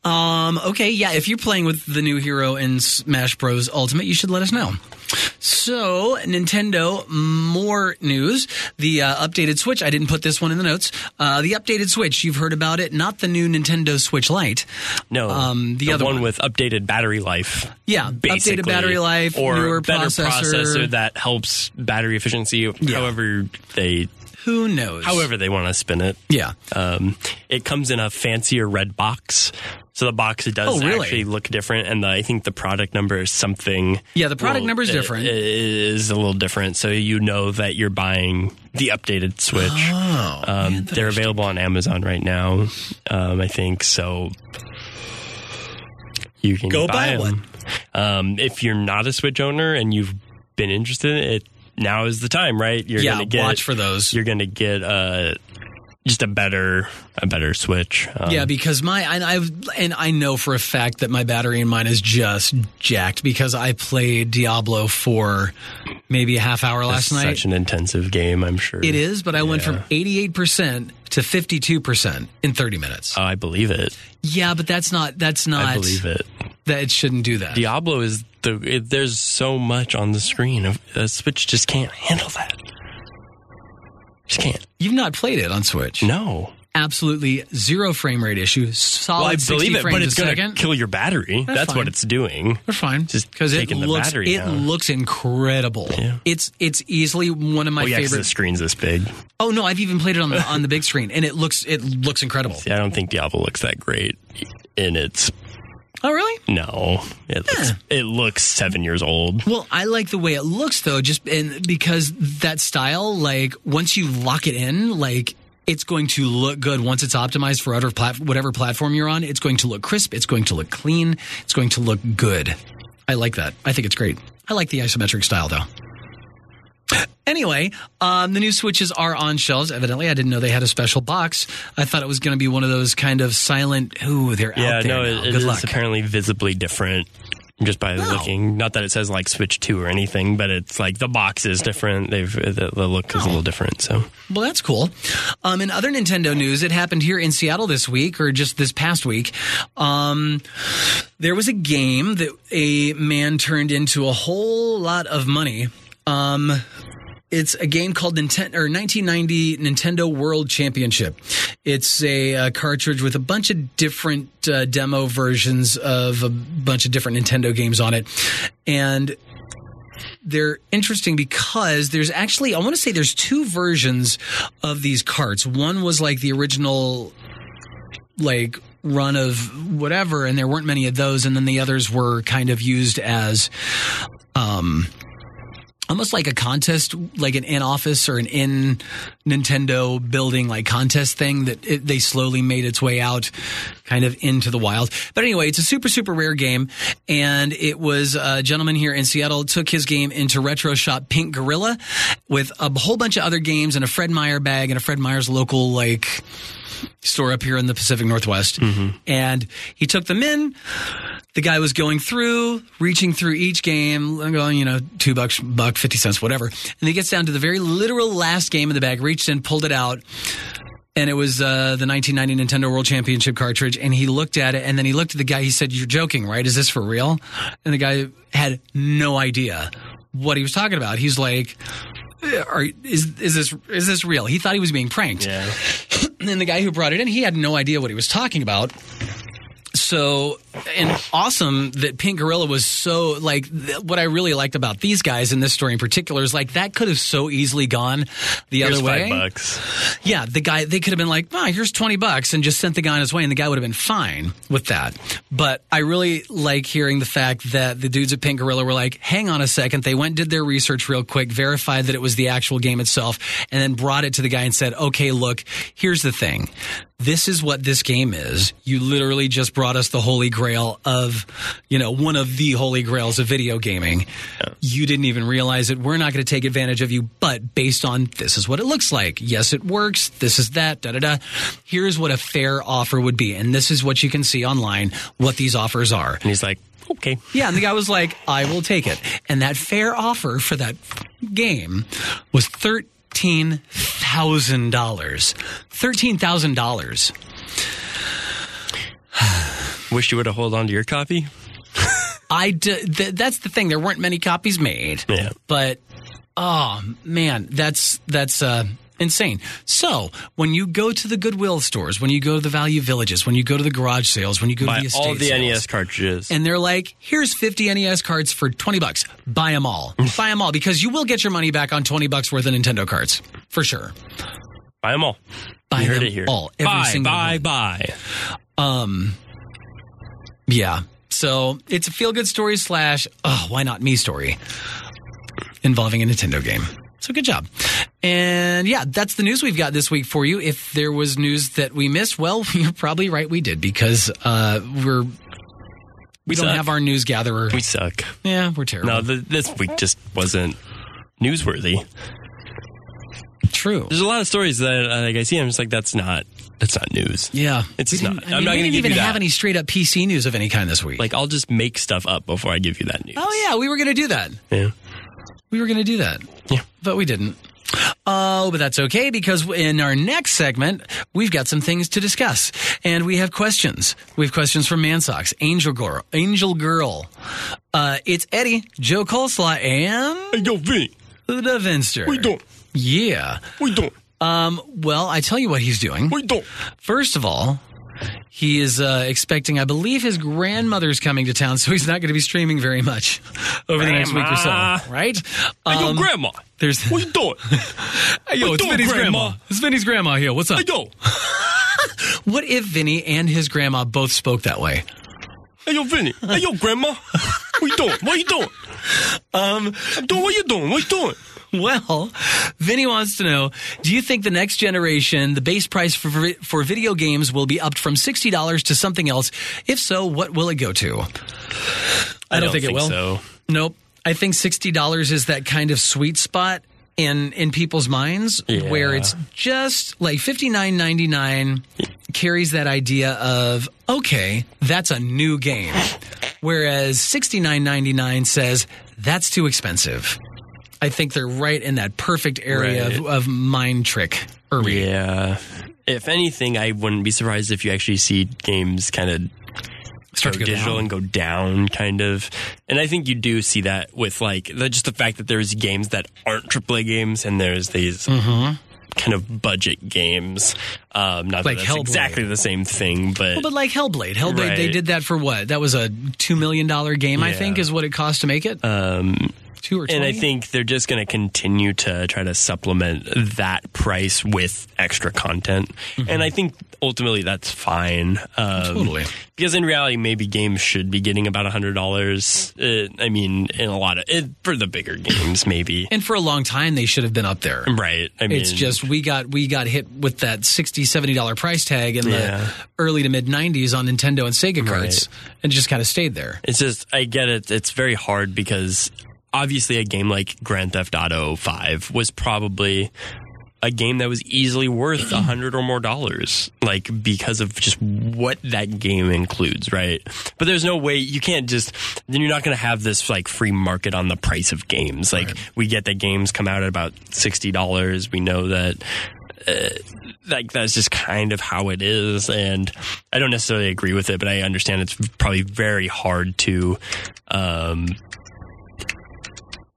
Um, okay, yeah, if you're playing with the new hero in Smash Bros. Ultimate, you should let us know. So, Nintendo, more news. The uh, updated Switch, I didn't put this one in the notes. Uh, the updated Switch, you've heard about it, not the new Nintendo Switch Lite. No, Um, the the, other one, one. with updated battery life. Yeah, basically, updated battery life, or newer better processor. that helps battery efficiency. However they, Who knows? however they want to spin it. yeah. Um, it comes in a fancier red box. So the box it does Oh, really? actually look different, and the, I think the product number is something. Yeah, the product number is it- different. It is a little different, so you know that you're buying the updated Switch. Oh, um, they're available on Amazon right now, um, I think. So you can Go buy buy them. Um, if you're not a Switch owner and you've been interested in it, now is the time, right? You're yeah, gonna get watch for those. you're going to get uh, just a better a better Switch. Um, Yeah, because my and I and I know for a fact that my battery in mine is just jacked because I played Diablo for maybe a half hour last night. such an intensive game. I'm sure it is, but I went from eighty eight percent to fifty two percent in thirty minutes. Oh, I believe it. yeah, but that's not that's not I believe it. that it shouldn't do that. Diablo is the. It, there's so much on the screen. A Switch just can't handle that. Just can't. You've not played it on Switch. No. Absolutely zero frame rate issue. Solid Well, I 60 believe it, but it's going to kill your battery. That's, fine. what it's doing. They're fine. Just because it taking the looks it down. looks incredible. Yeah. It's it's easily one of my Oh yeah, favorite the screen's this big. Oh no, I've even played it on the on the big screen, and it looks it looks incredible. Yeah, I don't think Diablo looks that great in its. Oh really? No, it looks it looks seven years old. Well, I like the way it looks though, just and because that style, like once you lock it in, like it's going to look good once it's optimized for plat- whatever platform you're on. It's going to look crisp. It's going to look clean. It's going to look good. I like that. I think it's great. I like the isometric style though. Anyway, um, the new switches are on shelves. Evidently, I didn't know they had a special box. I thought it was going to be one of those kind of silent. Ooh, they're Yeah, out there. no, now. it, it Good is apparently visibly different just by No. looking. Not that it says like Switch Two or anything, but it's like the box is different. They've the, the look is a little different. So Well, that's cool. Um, in other Nintendo news, it happened here in Seattle this week, or just this past week. Um, there was a game that a man turned into a whole lot of money. Um, it's a game called Nintendo or 1990 Nintendo World Championship. It's a, uh cartridge with a bunch of different uh, demo versions of a bunch of different Nintendo games on it, and they're interesting because there's actually I want to say there's two versions of these carts. One was like the original like run of whatever and there weren't many of those and then the others were kind of used as um almost like a contest like an in office or an in Nintendo building like contest thing that it, they slowly made its way out kind of into the wild. But anyway, it's a super super rare game and it was a gentleman here in Seattle took his game into retro shop Pink Gorilla with a whole bunch of other games and a Fred Meyer bag and a Fred Meyer's local like store up here in the Pacific Northwest. And he took them in. The guy was going through, reaching through each game, going, you know, two bucks, buck, 50 cents, whatever. And he gets down to the very literal last game in the bag, reached in, pulled it out. And it was uh, the 1990 Nintendo World Championship cartridge. And he looked at it, and then he looked at the guy. He said, "You're joking, right? Is this for real?" And the guy had no idea what he was talking about. He's like, "Are is is this is this real?" He thought he was being pranked. yeah, And the guy who brought it in, he had no idea what he was talking about. So, and awesome that Pink Gorilla was so like th- what I really liked about these guys in this story in particular is like that could have so easily gone the here's other way. bucks. Yeah, the guy they could have been like, "Ah, here's twenty bucks," and just sent the guy on his way, and the guy would have been fine with that. But I really like hearing the fact that the dudes at Pink Gorilla were like, "Hang on a second. They went did their research real quick, verified that it was the actual game itself, and then brought it to the guy and said, "Okay, look, here's the thing." This is what this game is. You literally just brought us the holy grail of, you know, one of the holy grails of video gaming. You didn't even realize it. We're not going to take advantage of you, but based on this is what it looks like. Yes, it works. This is that, da da da. Here's what a fair offer would be. And this is what you can see online, what these offers are. And he's like, okay. Yeah, and the guy was like, I will take it. And that fair offer for that game was thirteen thousand dollars. Thirteen thousand dollars. Wish you would have hold on to your copy. I d- th- that's the thing. There weren't many copies made. Yeah. But oh man, that's that's uh insane. So, when you go to the Goodwill stores, when you go to the Value Villages, when you go to the garage sales, when you go Buy to the estate all the sales, NES cartridges. and they're like, here's 50 NES cards for 20 bucks. Buy them all. Buy them all because you will get your money back on 20 bucks worth of Nintendo cards. For sure. buy them all. Buy you heard them it here. all. Every buy, single buy, one. buy. Um, yeah. So it's a feel good story slash, oh, why not me story involving a Nintendo game. So good job. And yeah, that's the news we've got this week for you. If there was news that we missed, well, you're probably right. We did because uh, we're we don't have our news gatherer. We suck. yeah, we're terrible. No, th this week just wasn't newsworthy. True. There's a lot of stories that uh, like I see. I'm just like, that's not that's not news. Yeah, It's not- I mean, not didn't give even you have any straight up PC news of any kind this week. Like I'll just make stuff up before I give you that news. oh yeah, we were going to do that. yeah. We were going to do that. Yeah. but we didn't. Oh, but that's okay because in our next segment, we've got some things to discuss. And we have questions. We have questions from Mansox, Angel Girl, Angel Girl. Uh, it's Eddie, Joe Coleslaw, and Hey, yo, Vinny, the Vinster. you doing? Yeah. We doing? Um, well, I tell you what he's doing. You doing? First of all, he is uh, expecting, I believe, his grandmother's coming to town, so he's not going to be streaming very much over the next week or so, right? Hey, yo, Um, Grandma, there's what you doing? Hey, yo, What it's doing, Vinny's grandma. Grandma? It's Vinny's grandma here. What's up? hey, yo, What if Vinny and his grandma both spoke that way? hey, yo, Vinny, hey, yo, Grandma, what you doing? What you doing? Um, I'm doing. What you doing? What you doing? well, Vinny wants to know: Do you think the next generation, the base price for for video games, will be upped from sixty dollars to something else? If so, what will it go to? I, don't, think, it will. So Nope. I think sixty dollars is that kind of sweet spot in in people's minds Yeah. where it's just like fifty nine ninety nine carries that idea of okay, that's a new game. Whereas sixty nine ninety nine says that's too expensive. I think they're right in that perfect area Right. of, of mind trick. yeah. If anything, I wouldn't be surprised if you actually see games kind of Start go digital down. and go down, kind of. And I think you do see that with like the, just the fact that there's games that aren't AAA games, and there's these kind of budget games. Um, not Mm-hmm. Like that that's Hellblade. exactly the same thing, but, Well, but like Hellblade, Hellblade, they did that for what? That was a two million dollar game, I think, is what it cost to make it. um, Two or and I think they're just going to continue to try to supplement that price with extra content. And I think ultimately that's fine. Um, Mm-hmm. Totally. Because in reality, maybe games should be getting about hundred dollars. Uh, I mean, in a lot of it, for the bigger games, maybe. And for a long time, they should have been up there. Right. I mean, It's just we got we got hit with that 60 70 dollar price tag in Yeah. the early to mid 90s on Nintendo and Sega carts and just kind of stayed there. It's just I get it. It's very hard because obviously a game like Grand Theft Auto Five was probably a game that was easily worth a hundred or more dollars, like because of just what that game includes, right? But there's no way you can't just then you're not going to have this like free market on the price of games. Like we get that games come out at about sixty dollars. We know that uh, like that's just kind of how it is and i don't necessarily agree with it but i understand it's probably very hard to um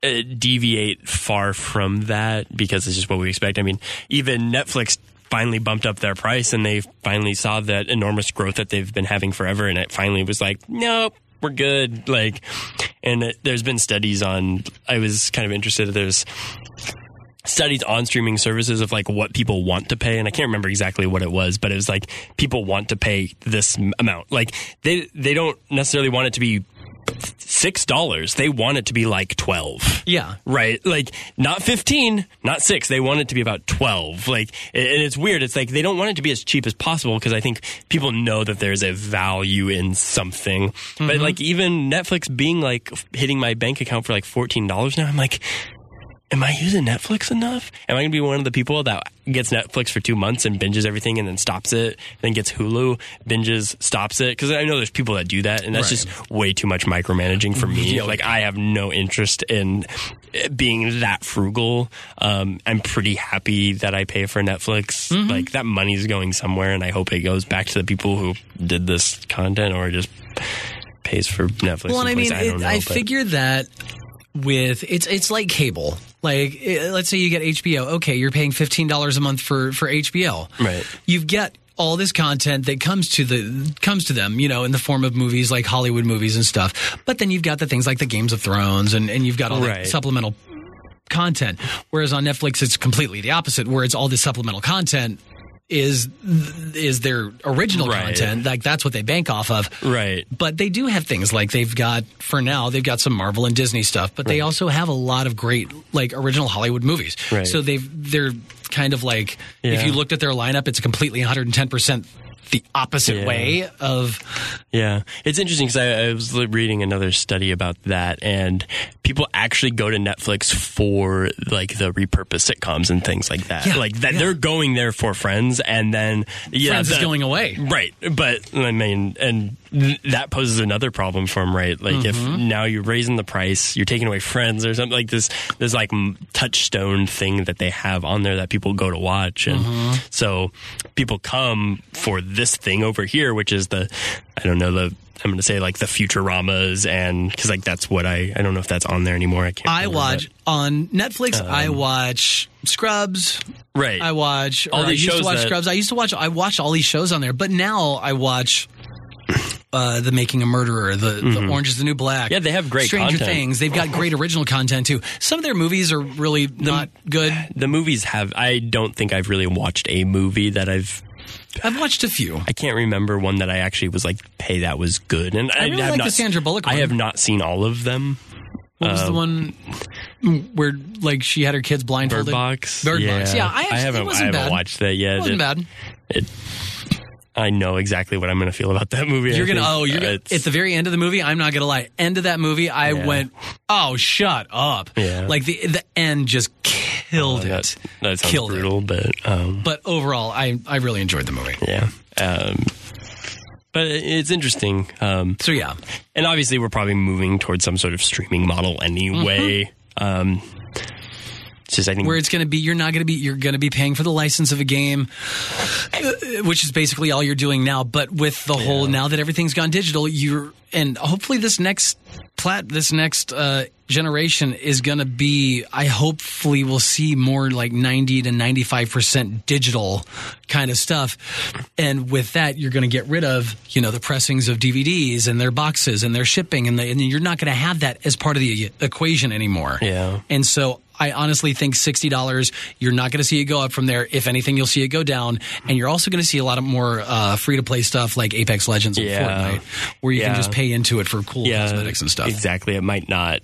uh, deviate far from that because it's just what we expect. I mean even netflix finally bumped up their price and they finally saw that enormous growth that they've been having forever and it finally was like nope we're good. Like and it, there's been studies on i was kind of interested there's studies on streaming services of like what people want to pay and I can't remember exactly what it was but it was like people want to pay this amount. Like they they don't necessarily want it to be six dollars. They want it to be like twelve. Yeah. Right, like not fifteen, not six. They want it to be about twelve. Like, and it's weird. It's like they don't want it to be as cheap as possible because I think people know that there's a value in something. But mm-hmm. like even Netflix being like hitting my bank account for like fourteen dollars now, I'm like, am I using Netflix enough? Am I going to be one of the people that gets Netflix for two months and binges everything and then stops it, then gets Hulu, binges, stops it? Because I know there's people that do that, and that's Right. just way too much micromanaging for me. Yeah. Like, I have no interest in eh, being that frugal. Um, I'm pretty happy that I pay for Netflix. Mm-hmm. Like, that money's going somewhere, and I hope it goes back to the people who did this content or just pays for Netflix. Well, I mean, I don't it, know. I figure that with it's it's like cable. Like, eh, let's say you get HBO. Okay, you're paying fifteen dollars a month for for HBO. Right. You've got all this content that comes to the comes to them, you know, in the form of movies like Hollywood movies and stuff. But then you've got the things like the Games of Thrones, and and you've got all Right. that supplemental content. Whereas on Netflix, it's completely the opposite. Where it's all this supplemental content is is their original Right. content. Like that's what they bank off of. Right. But they do have things like they've got for now they've got some Marvel and Disney stuff, but they also have a lot of great like original Hollywood movies. Right. So they've they're kind of like if you looked at their lineup, it's completely 110 percent the opposite Yeah. way of Yeah, it's interesting because I, I was reading another study about that, and people actually go to Netflix for like the repurposed sitcoms and things like that. Yeah, like that, yeah. they're going there for Friends, and then yeah, Friends is going away. Right, but I mean, and th- that poses another problem for them, right? Like if Mm-hmm. now you're raising the price, you're taking away Friends or something like this. There's like touchstone thing that they have on there that people go to watch, and Mm-hmm. so people come for this thing over here, which is the I don't know the I'm going to say like the Futuramas and because like that's what I I don't know if that's on there anymore. I can't. I watch on Netflix. I Um, watch Scrubs. right. I watch All or I these used shows to watch that- Scrubs. I used to watch. I watched all these shows on there, but now I watch. Uh, the Making a Murderer, the, the Orange is the New Black. Mm-hmm. Yeah, they have great Stranger content. Things. They've got great original content too. Some of their movies are really not good. the movies have. I don't think I've really watched a movie that I've I've watched a few. I can't remember one that I actually was like, "Hey, that was good." And I, really have like not the Sandra Bullock I have not seen all of them. What was the one where like she had her kids blindfolded? Bird? Box. Bird Box. Yeah, I, actually, haven't. It I haven't bad. watched that yet. It wasn't bad. I know exactly what I'm going to feel about that movie. You're gonna. Oh, you're Uh, gonna, it's- at the very end of the movie. I'm not gonna lie. End of that movie, I Yeah. went, "Oh, shut up!" Yeah. Like the the end just killed that, it. that sounds Killed it. brutal, but um, But overall, I I really enjoyed the movie. yeah. Um, but it's interesting. Um, So yeah, and obviously, we're probably moving towards some sort of streaming model anyway. Um, it's just I think where it's going to be, you're not going to be, you're going to be paying for the license of a game, uh, which is basically all you're doing now. But with the whole now that everything's gone digital, you're and hopefully this next plat, this next uh, generation is going to be. I hopefully will see more like 90 to 95 percent digital kind of stuff, and with that, you're going to get rid of you know the pressings of DVDs and their boxes and their shipping, and, the, and you're not going to have that as part of the equation anymore. Yeah. And so I honestly think sixty dollars. You're not going to see it go up from there. If anything, you'll see it go down, and you're also going to see a lot of more uh, free to play stuff like Apex Legends and Yeah. Fortnite, where you Yeah. can just pay into it for cool yeah, cosmetics and stuff. Exactly. It might not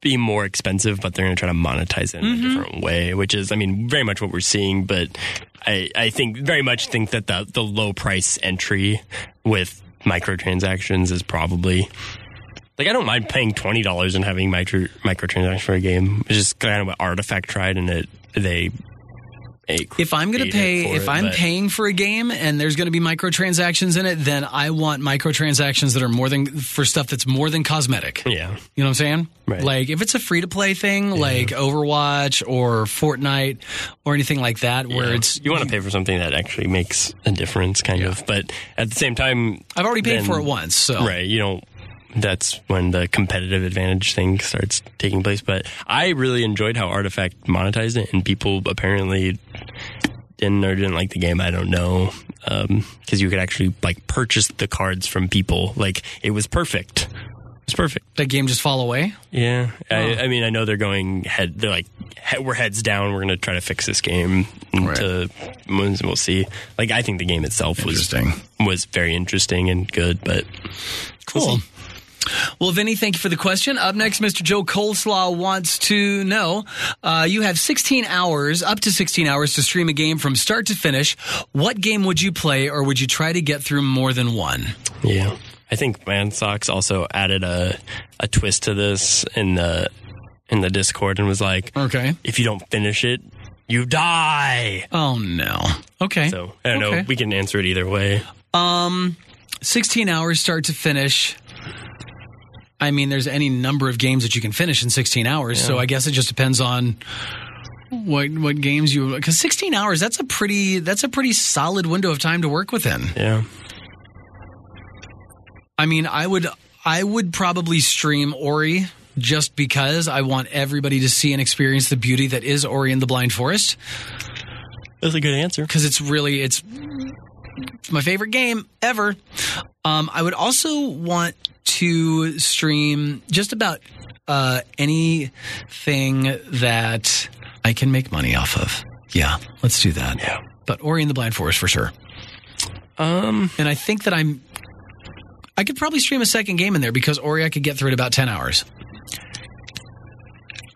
be more expensive, but they're going to try to monetize it in Mm-hmm. a different way, which is, I mean, very much what we're seeing. But I, I think very much think that the the low price entry with microtransactions is probably. Like I don't mind paying twenty dollars and having micro microtransactions for a game. It's just kind of what Artifact tried, and it they. ate- If I'm going to pay, if it, I'm but- paying for a game and there's going to be microtransactions in it, then I want microtransactions that are more than for stuff that's more than cosmetic. yeah, You know what I'm saying? Right. Like if it's a free to play thing, like Overwatch or Fortnite or anything like that, where Yeah. it's you want to pay for something that actually makes a difference, kind of. But at the same time, I've already paid then- for it once, so right? You don't. That's when the competitive advantage thing starts taking place. But I really enjoyed how Artifact monetized it, and people apparently didn't or didn't like the game. I don't know um, because you could actually like purchase the cards from people. Like it was perfect. It was perfect. The game just fall away. Yeah, I, I mean, I know they're going head. They're like, he- we're heads down. We're going to try to fix this game. Right. To we'll see. Like, I think the game itself was was very interesting and good, but Cool. Well, Vinny, thank you for the question. Up next, Mr. Joe Coleslaw wants to know uh, you have 16 hours, up to 16 hours to stream a game from start to finish. What game would you play, or would you try to get through more than one? Yeah. I think Man Mansox also added a a twist to this in the in the Discord and was like, Okay. if you don't finish it, you die. Oh, no. Okay. So I don't Okay. know. We can answer it either way. Um, 16 hours start to finish. I mean, there's any number of games that you can finish in 16 hours. So I guess it just depends on what what games you because 16 hours that's a pretty that's a pretty solid window of time to work within. Yeah. I mean, I would I would probably stream Ori just because I want everybody to see and experience the beauty that is Ori in the Blind Forest That's a good answer. because it's really it's, it's my favorite game ever. Um, I would also want to stream just about uh, anything that I can make money off of. Yeah, let's do that. Yeah. But Ori in the Blind Forest for sure. Um. And I think that I'm. I could probably stream a second game in there because Ori I could get through in about ten hours.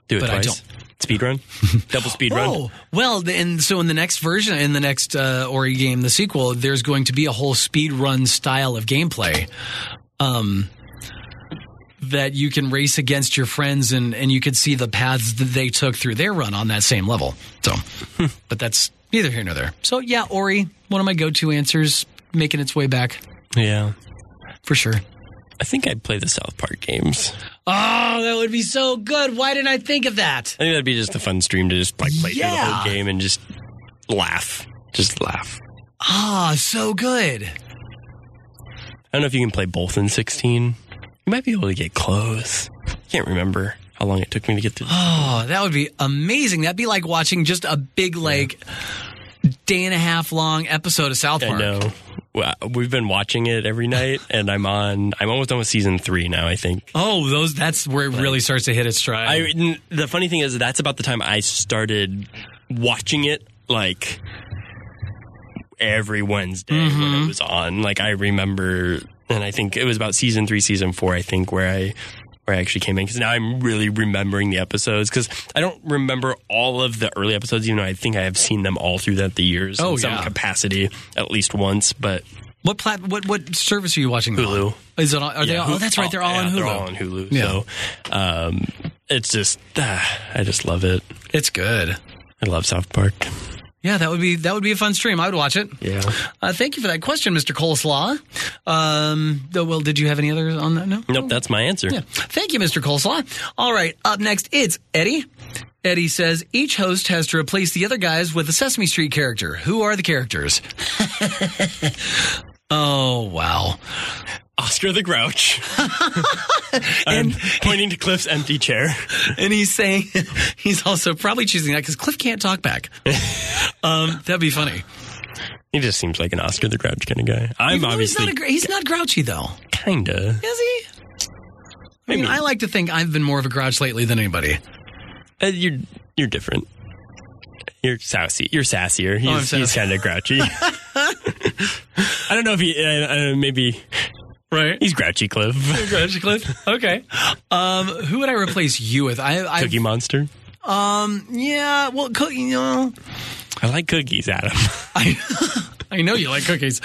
Do it But I twice. Speed run. Double speed run. Oh well, and so in the next version, in the next uh, Ori game, the sequel, there's going to be a whole speed run style of gameplay. Um, that you can race against your friends and and you could see the paths that they took through their run on that same level. So, but that's neither here nor there. So yeah, Ori, one of my go-to answers, making its way back Yeah. for sure. I think I'd play the South Park games. Oh, that would be so good. Why didn't I think of that? I think that'd be just a fun stream to just like play through the whole game and just laugh. Just laugh. Ah, so good. I don't know if you can play both in 16. You might be able to get close. I can't remember how long it took me to get through. Oh, that would be amazing. That'd be like watching just a big, like, day and a half long episode of South I Park. know. We've been watching it every night, and I'm on. I'm almost done with season three now. I think. Oh, those that's where it really starts to hit its stride. I the funny thing is that's about the time I started watching it like every Wednesday when it mm-hmm. was on. Like I remember, and I think it was about season three, season four. I think where I where I actually came in because now I'm really remembering the episodes because I don't remember all of the early episodes. Even though I think I have seen them all throughout the years Oh, in some yeah. capacity at least once. But what plat? What what service are you watching? Hulu. Is it? On, are they? Yeah, All, oh, that's right. They're all yeah, on Hulu. They're all on Hulu. Yeah. So um, it's just ah, I just love it. It's good. I love South Park. Yeah, that would be that would be a fun stream. I would watch it. Yeah. Uh, thank you for that question, Mr. Coleslaw. Um, though, well, did you have any others on that? No. Nope, that's my answer. Yeah. Thank you, Mr. Coleslaw. All right. Up next, it's Eddie. Eddie says each host has to replace the other guys with a Sesame Street character. Who are the characters? oh, wow. Oscar the Grouch. and pointing to Cliff's empty chair. And he's saying, he's also probably choosing that because Cliff can't talk back. um, that'd be funny. He just seems like an Oscar the Grouch kind of guy. I'm though obviously He's not, a, he's not grouchy, though. kinda. Is he? I mean, Maybe. I like to think I've been more of a grouch lately than anybody. Uh, you're you're different. You're sassy. You're sassier. He's, Oh, he's kind of grouchy. I don't know if he. Uh, uh, maybe Right. he's grouchy, Cliff. Grouchy Cliff. Okay. Um, who would I replace you with? I, I Cookie Monster. Um. Yeah. Well, cook, you know, I like cookies, Adam. I I know you like cookies.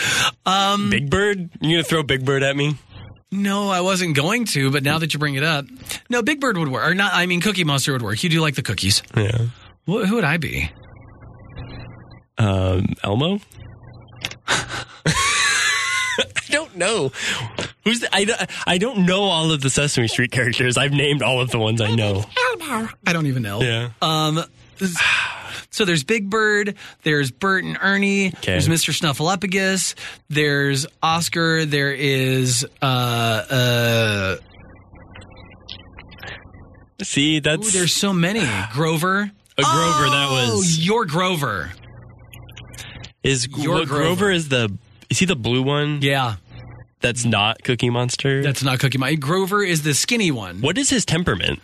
Um. Big Bird. You gonna throw Big Bird at me? No, I wasn't going to, but now that you bring it up, no, Big Bird would work. Or not? I mean, Cookie Monster would work. You do like the cookies. Yeah. Wh- who would I be? Um, Elmo. I don't know. Who's the, I, don't- I don't know all of the Sesame Street characters. I've named all of the ones I know. I don't even know. Yeah. Um. So there's Big Bird, there's Bert and Ernie, there's Mr. Snuffleupagus, there's Oscar, there is uh uh See, that's ooh, there's so many. Grover. a Grover. that Oh, was your Grover. is your Grover. Grover is the is he the blue one? Yeah, That's not Cookie Monster. that's not Cookie Monster. Grover is the skinny one. what is his temperament?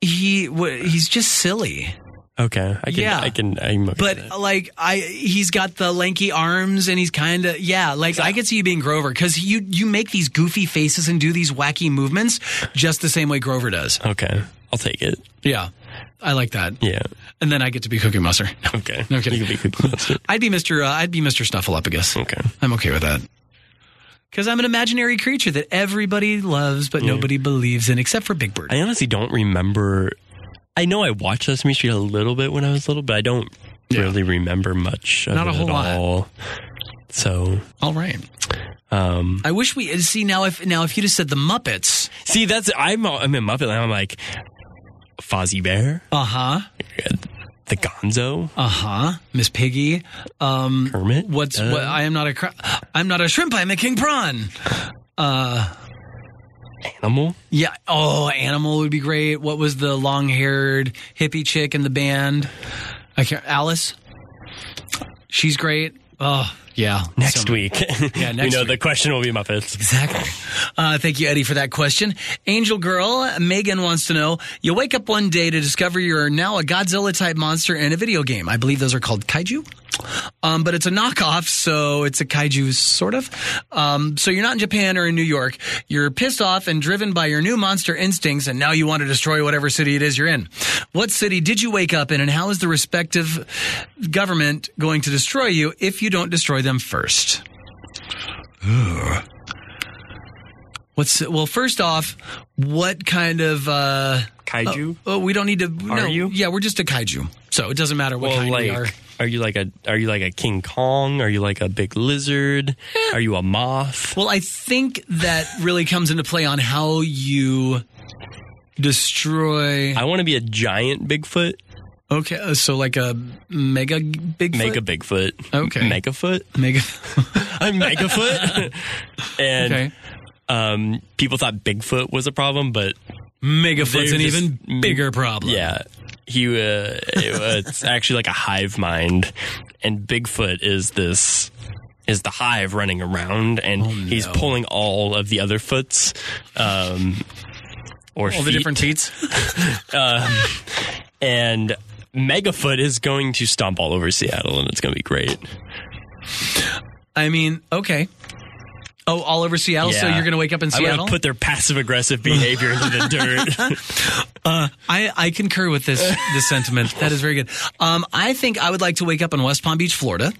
He wh- he's just silly. Okay, I can. Yeah. I can. I'm okay But like I, he's got the lanky arms, and he's kind of yeah. Like I could see you being Grover because you you make these goofy faces and do these wacky movements just the same way Grover does. okay, I'll take it. Yeah, I like that. Yeah. And then I get to be Cookie Monster. Okay. No kidding. You can be Cookie Monster. I'd be Mister. Uh, I'd be Mister Snuffleupagus. Okay. I'm okay with that. Because I'm an imaginary creature that everybody loves, but nobody believes in, except for Big Bird. I honestly don't remember. I know I watched Sesame Street a little bit when I was little, but I don't Yeah. really remember much of Not a whole at lot. all. So, All right. um, I wish we see now. If now if you just said the Muppets, see, that's I'm I'm in Muppet. I'm like Fozzie Bear, uh huh, the Gonzo, uh huh, Miss Piggy, um, Kermit. What's Uh, what? I am not a cra- I'm not a shrimp. I'm a king prawn. Uh, Animal? Yeah. Oh, animal would be great. What was the long haired hippie chick in the band? I can't. Alice. She's great. Oh yeah. Next So- week. Yeah, next we next know week. the question will be Muppets. Exactly. Uh, thank you, Eddie, for that question. Angel Girl, Megan wants to know You wake up one day to discover you're now a Godzilla type monster in a video game. I believe those are called kaiju. Um, but it's a knockoff, so it's a kaiju, sort of. Um, so you're not in Japan or in New York. You're pissed off and driven by your new monster instincts, and now you want to destroy whatever city it is you're in. What city did you wake up in, and how is the respective government going to destroy you if you don't destroy them first? What's well? First off, what kind of uh, Kaiju? Oh, we don't need to. no, Are you? Yeah, we're just a kaiju, so it doesn't matter what well, kind like, we are. Are you like a are you like a King Kong? Are you like a big lizard? Are you a moth? Well, I think that really comes into play on how you destroy. I want to be a giant Bigfoot. Okay, uh, so like a mega big Mega Bigfoot. Okay. Megafoot. mega. I'm Megafoot. and okay, um, people thought Bigfoot was a problem, but Megafoot's an just- even bigger problem. yeah, he uh, it- it's actually like a hive mind, and Bigfoot is this is the hive running around, and he's no. pulling all of the other foots. Um, or all the feet. different feats. and Megafoot is going to stomp all over Seattle, and it's going to be great. I mean, okay. Oh, all over Seattle. So you're going to wake up in Seattle. going to put their passive aggressive behavior into the dirt. I, I concur with this this sentiment. That is very good. Um, I think I would like to wake up in West Palm Beach, Florida,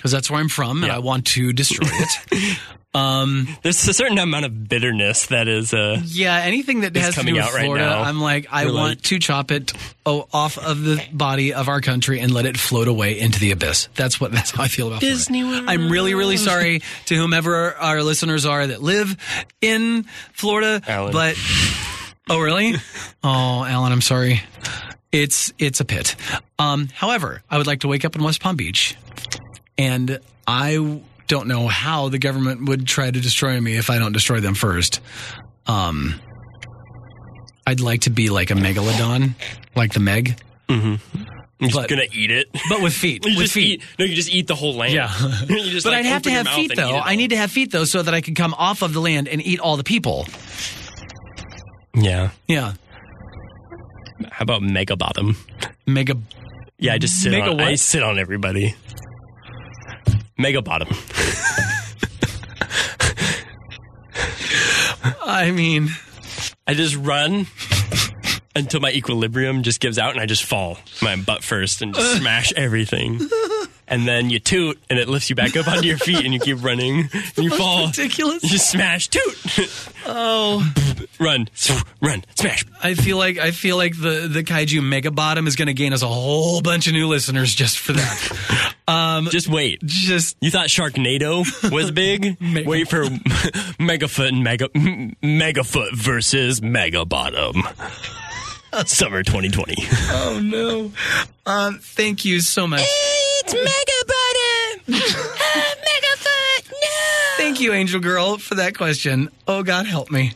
because that's where I'm from, and Yeah. I want to destroy it. There's a certain amount of bitterness that is. Uh, yeah, anything that has to coming do with out right Florida, now. I'm like, I We're want like- to chop it off of the body of our country and let it float away into the abyss. That's what. That's how I feel about Florida. Disney World. I'm really, really sorry to whomever our listeners are that live in Florida, Alan. but oh, really? Oh, Alan, I'm sorry. It's it's a pit. Um, however, I would like to wake up in West Palm Beach, and I don't know how the government would try to destroy me if I don't destroy them first. Um, I'd like to be like a megalodon, like the Meg, you're just But- going to eat it. but with feet. You with just feet. eat. No, you just eat the whole land. Yeah. But like, I'd have to have feet though. I need to have feet though so that I can come off of the land and eat all the people. Yeah. Yeah. How about mega bottom? Mega Yeah, I just sit Mega on. what? I sit on everybody. Mega bottom. I mean, I just run until my equilibrium just gives out and I just fall my butt first and just smash everything. And then you toot and it lifts you back up onto your feet and you keep running and you fall. ridiculous. You just smash, toot, Oh, run, run, smash. I feel like I feel like the the kaiju mega bottom is going to gain us a whole bunch of new listeners just for that. Um, Just wait. just You thought Sharknado was big? Wait for Megafoot and Mega Megafoot versus Mega Bottom. Summer 2020. oh no. Um, thank you so much. It's Mega. Megafoot. No. Thank you, Angel Girl, for that question. Oh God, help me.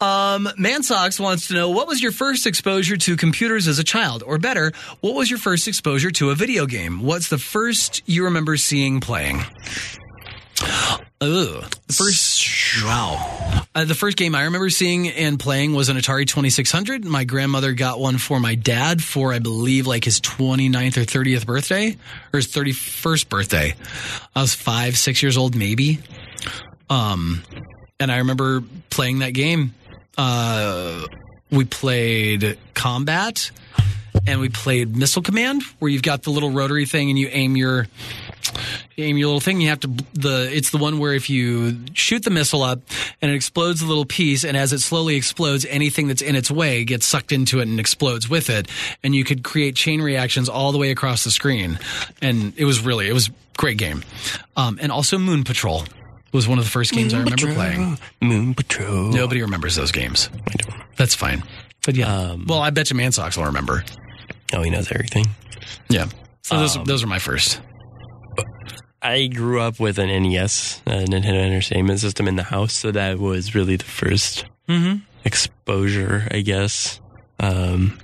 Um, Mansox wants to know what was your first exposure to computers as a child, or better, what was your first exposure to a video game? What's the first you remember seeing playing? Ugh. The first Wow. Uh, the first game I remember seeing and playing was an Atari 2600. My grandmother got one for my dad for, I believe, like his 29th or 30th birthday or his 31st birthday. I was five, six years old, maybe. Um, and I remember playing that game. Uh, we played Combat and we played Missile Command, where you've got the little rotary thing and you aim your you aim your little thing. You have to the it's the one where if you shoot the missile up and it explodes a little piece, and as it slowly explodes, anything that's in its way gets sucked into it and explodes with it, and you could create chain reactions all the way across the screen. And it was really it was a great game. Um, and also Moon Patrol was one of the first games I remember playing. Moon Patrol. Nobody remembers those games. I don't. That's fine. But yeah, Um, well, I bet you Mansox will remember. Oh, he knows everything. Yeah. So those Um, those are my first. I grew up with an NES, a Nintendo Entertainment System, in the house, so that was really the 1st Mm-hmm. exposure, I guess. Um,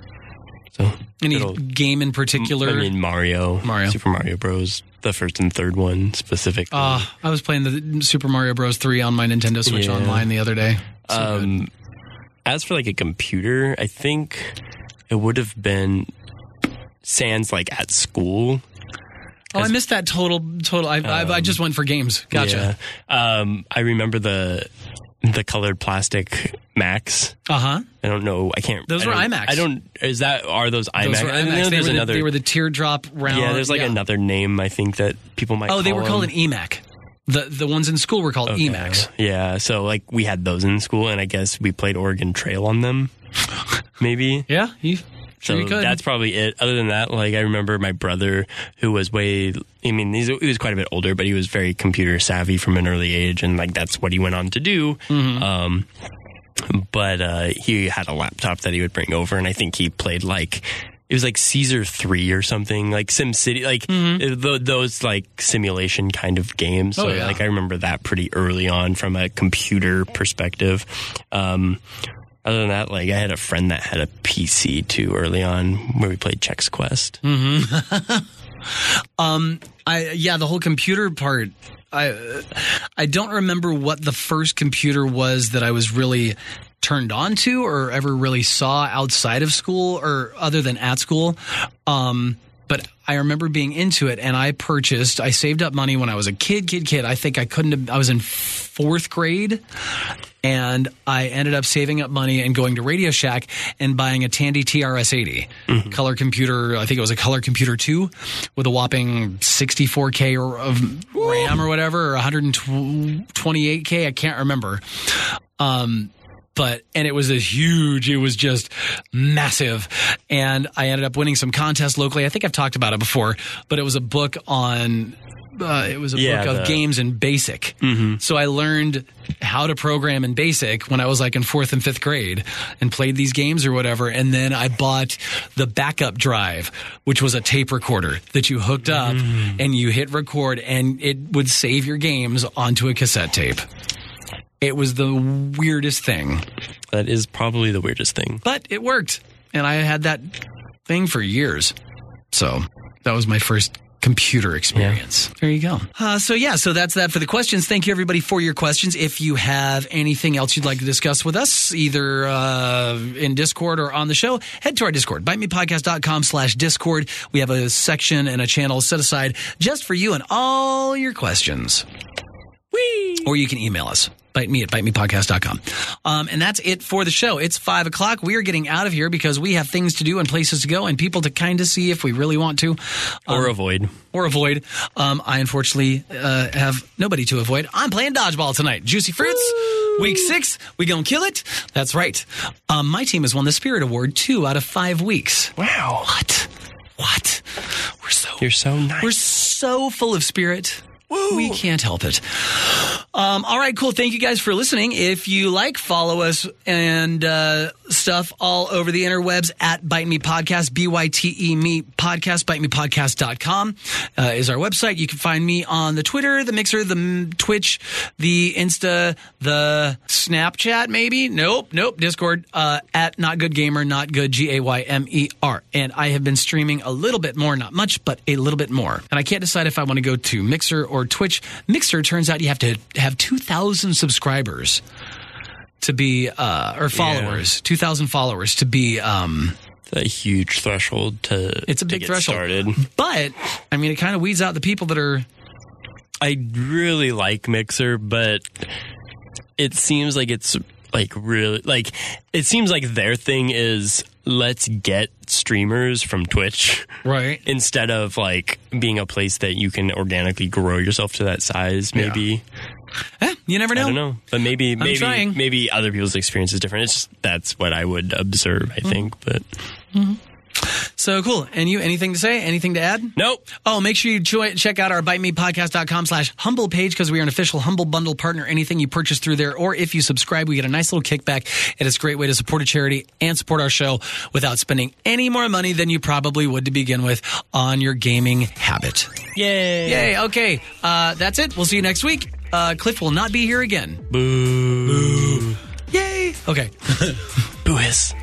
so Any game in particular? I mean, Mario, Mario. Super Mario Bros. The first and third one specifically. Uh, I was playing the Super Mario Bros. 3 on my Nintendo Switch Yeah. online the other day. So um, as for like a computer, I think it would have been Sans like at school. Oh, I missed that total. Total. I, I, I just went for games. Gotcha. Yeah. Um, I remember the the colored plastic Macs. Uh huh. I don't know. I can't. Those I were iMacs. I don't. Is that are those iMacs? Those were I know They, there's were the, another. they were the teardrop round. yeah, there's like yeah. another name. I think that people might. Oh, they were called an eMac. The the ones in school were called Okay. eMacs. Yeah, so like we had those in school, and I guess we played Oregon Trail on them. Maybe. Yeah, you, So that's probably it. Other than that, like I remember my brother, who was way, I mean, he's, he was quite a bit older, but he was very computer savvy from an early age, and like that's what he went on to do. Mm-hmm. Um, but uh, he had a laptop that he would bring over, and I think he played like it was like Caesar three or something, like Sim City, like th- those like simulation kind of games. So Mm-hmm. Oh, yeah. like I remember that pretty early on from a computer perspective. Um, other than that, like I had a friend that had a PC too early on where we played Chex Quest. Um, I yeah, the whole computer part. I I don't remember what the first computer was that I was really turned on to or ever really saw outside of school or other than at school. Um, but I remember being into it and I purchased, I saved up money when I was a kid, kid, kid. I think I couldn't have, I was in fourth grade and I ended up saving up money and going to Radio Shack and buying a Tandy TRS 80 color computer. I think it was a color computer 2 with a whopping 64K or of RAM or whatever, or 128K. I can't remember. Um, but and it was a huge it was just massive. And i ended up winning some contests locally. I think i've talked about it before but it was a book on uh, it was a Yeah, book of the- games in basic. So i learned how to program in basic when i was like in fourth and fifth grade and played these games or whatever. And then i bought the backup drive which was a tape recorder that you hooked up and you hit record and it would save your games onto a cassette tape it was the weirdest thing That is probably the weirdest thing. but it worked. And I had that thing for years. So that was my first computer experience. There you go. Uh, so yeah, so that's that for the questions. Thank you everybody for your questions. If you have anything else you'd like to discuss with us, either uh, in Discord or on the show, head to our Discord, bitemepodcast.com slash Discord. We have a section and a channel set aside just for you and all your questions. Or you can email us. Bite me at bitemepodcast.com. Um, and that's it for the show. It's five o'clock. We are getting out of here because we have things to do and places to go and people to kind of see if we really want to Or avoid. or avoid. Um, I unfortunately uh, have nobody to avoid. I'm playing dodgeball tonight. Juicy Fruits, week six. We gonna kill it. That's right. Um, my team has won the Spirit Award two out of five weeks. Wow. What? What? We're so You're so nice. we're so full of spirit. We can't help it. Um, all right, cool. Thank you guys for listening. If you like, follow us and uh, stuff all over the interwebs at Bite Me Podcast, B Y T E Me Podcast, bitemepodcast.com uh, is our website. You can find me on the Twitter, the Mixer, the Twitch, the Insta, the Snapchat, maybe. Nope, nope. Discord uh, at Not Good Gamer, Not Good G A Y M E R. And I have been streaming a little bit more, not much, but a little bit more. And I can't decide if I want to go to Mixer or for Twitch. Mixer turns out you have to have 2,000 subscribers to be, uh, or followers, 2,000 followers to be, um, It's a huge threshold to. It's a big get threshold. Started. but I mean, it kind of weeds out the people that are, I really like Mixer, but it seems like it's like really like it seems like their thing is let's get streamers from Twitch right. instead of like being a place that you can organically grow yourself to that size. Maybe Eh, you never know. I don't know, but maybe maybe maybe other people's experience is different. It's just that's what I would observe. I think, but So cool. And you, anything to say? Anything to add? nope. Oh, make sure you join, check out our bitemepodcast.com slash humble page because we are an official Humble Bundle partner. Anything you purchase through there or if you subscribe, we get a nice little kickback. And It is a great way to support a charity and support our show without spending any more money than you probably would to begin with on your gaming habit. Yay! Yay. Okay. Uh, that's it. We'll see you next week. Uh, Cliff will not be here again. Boo! Yay. Okay. Boo hiss.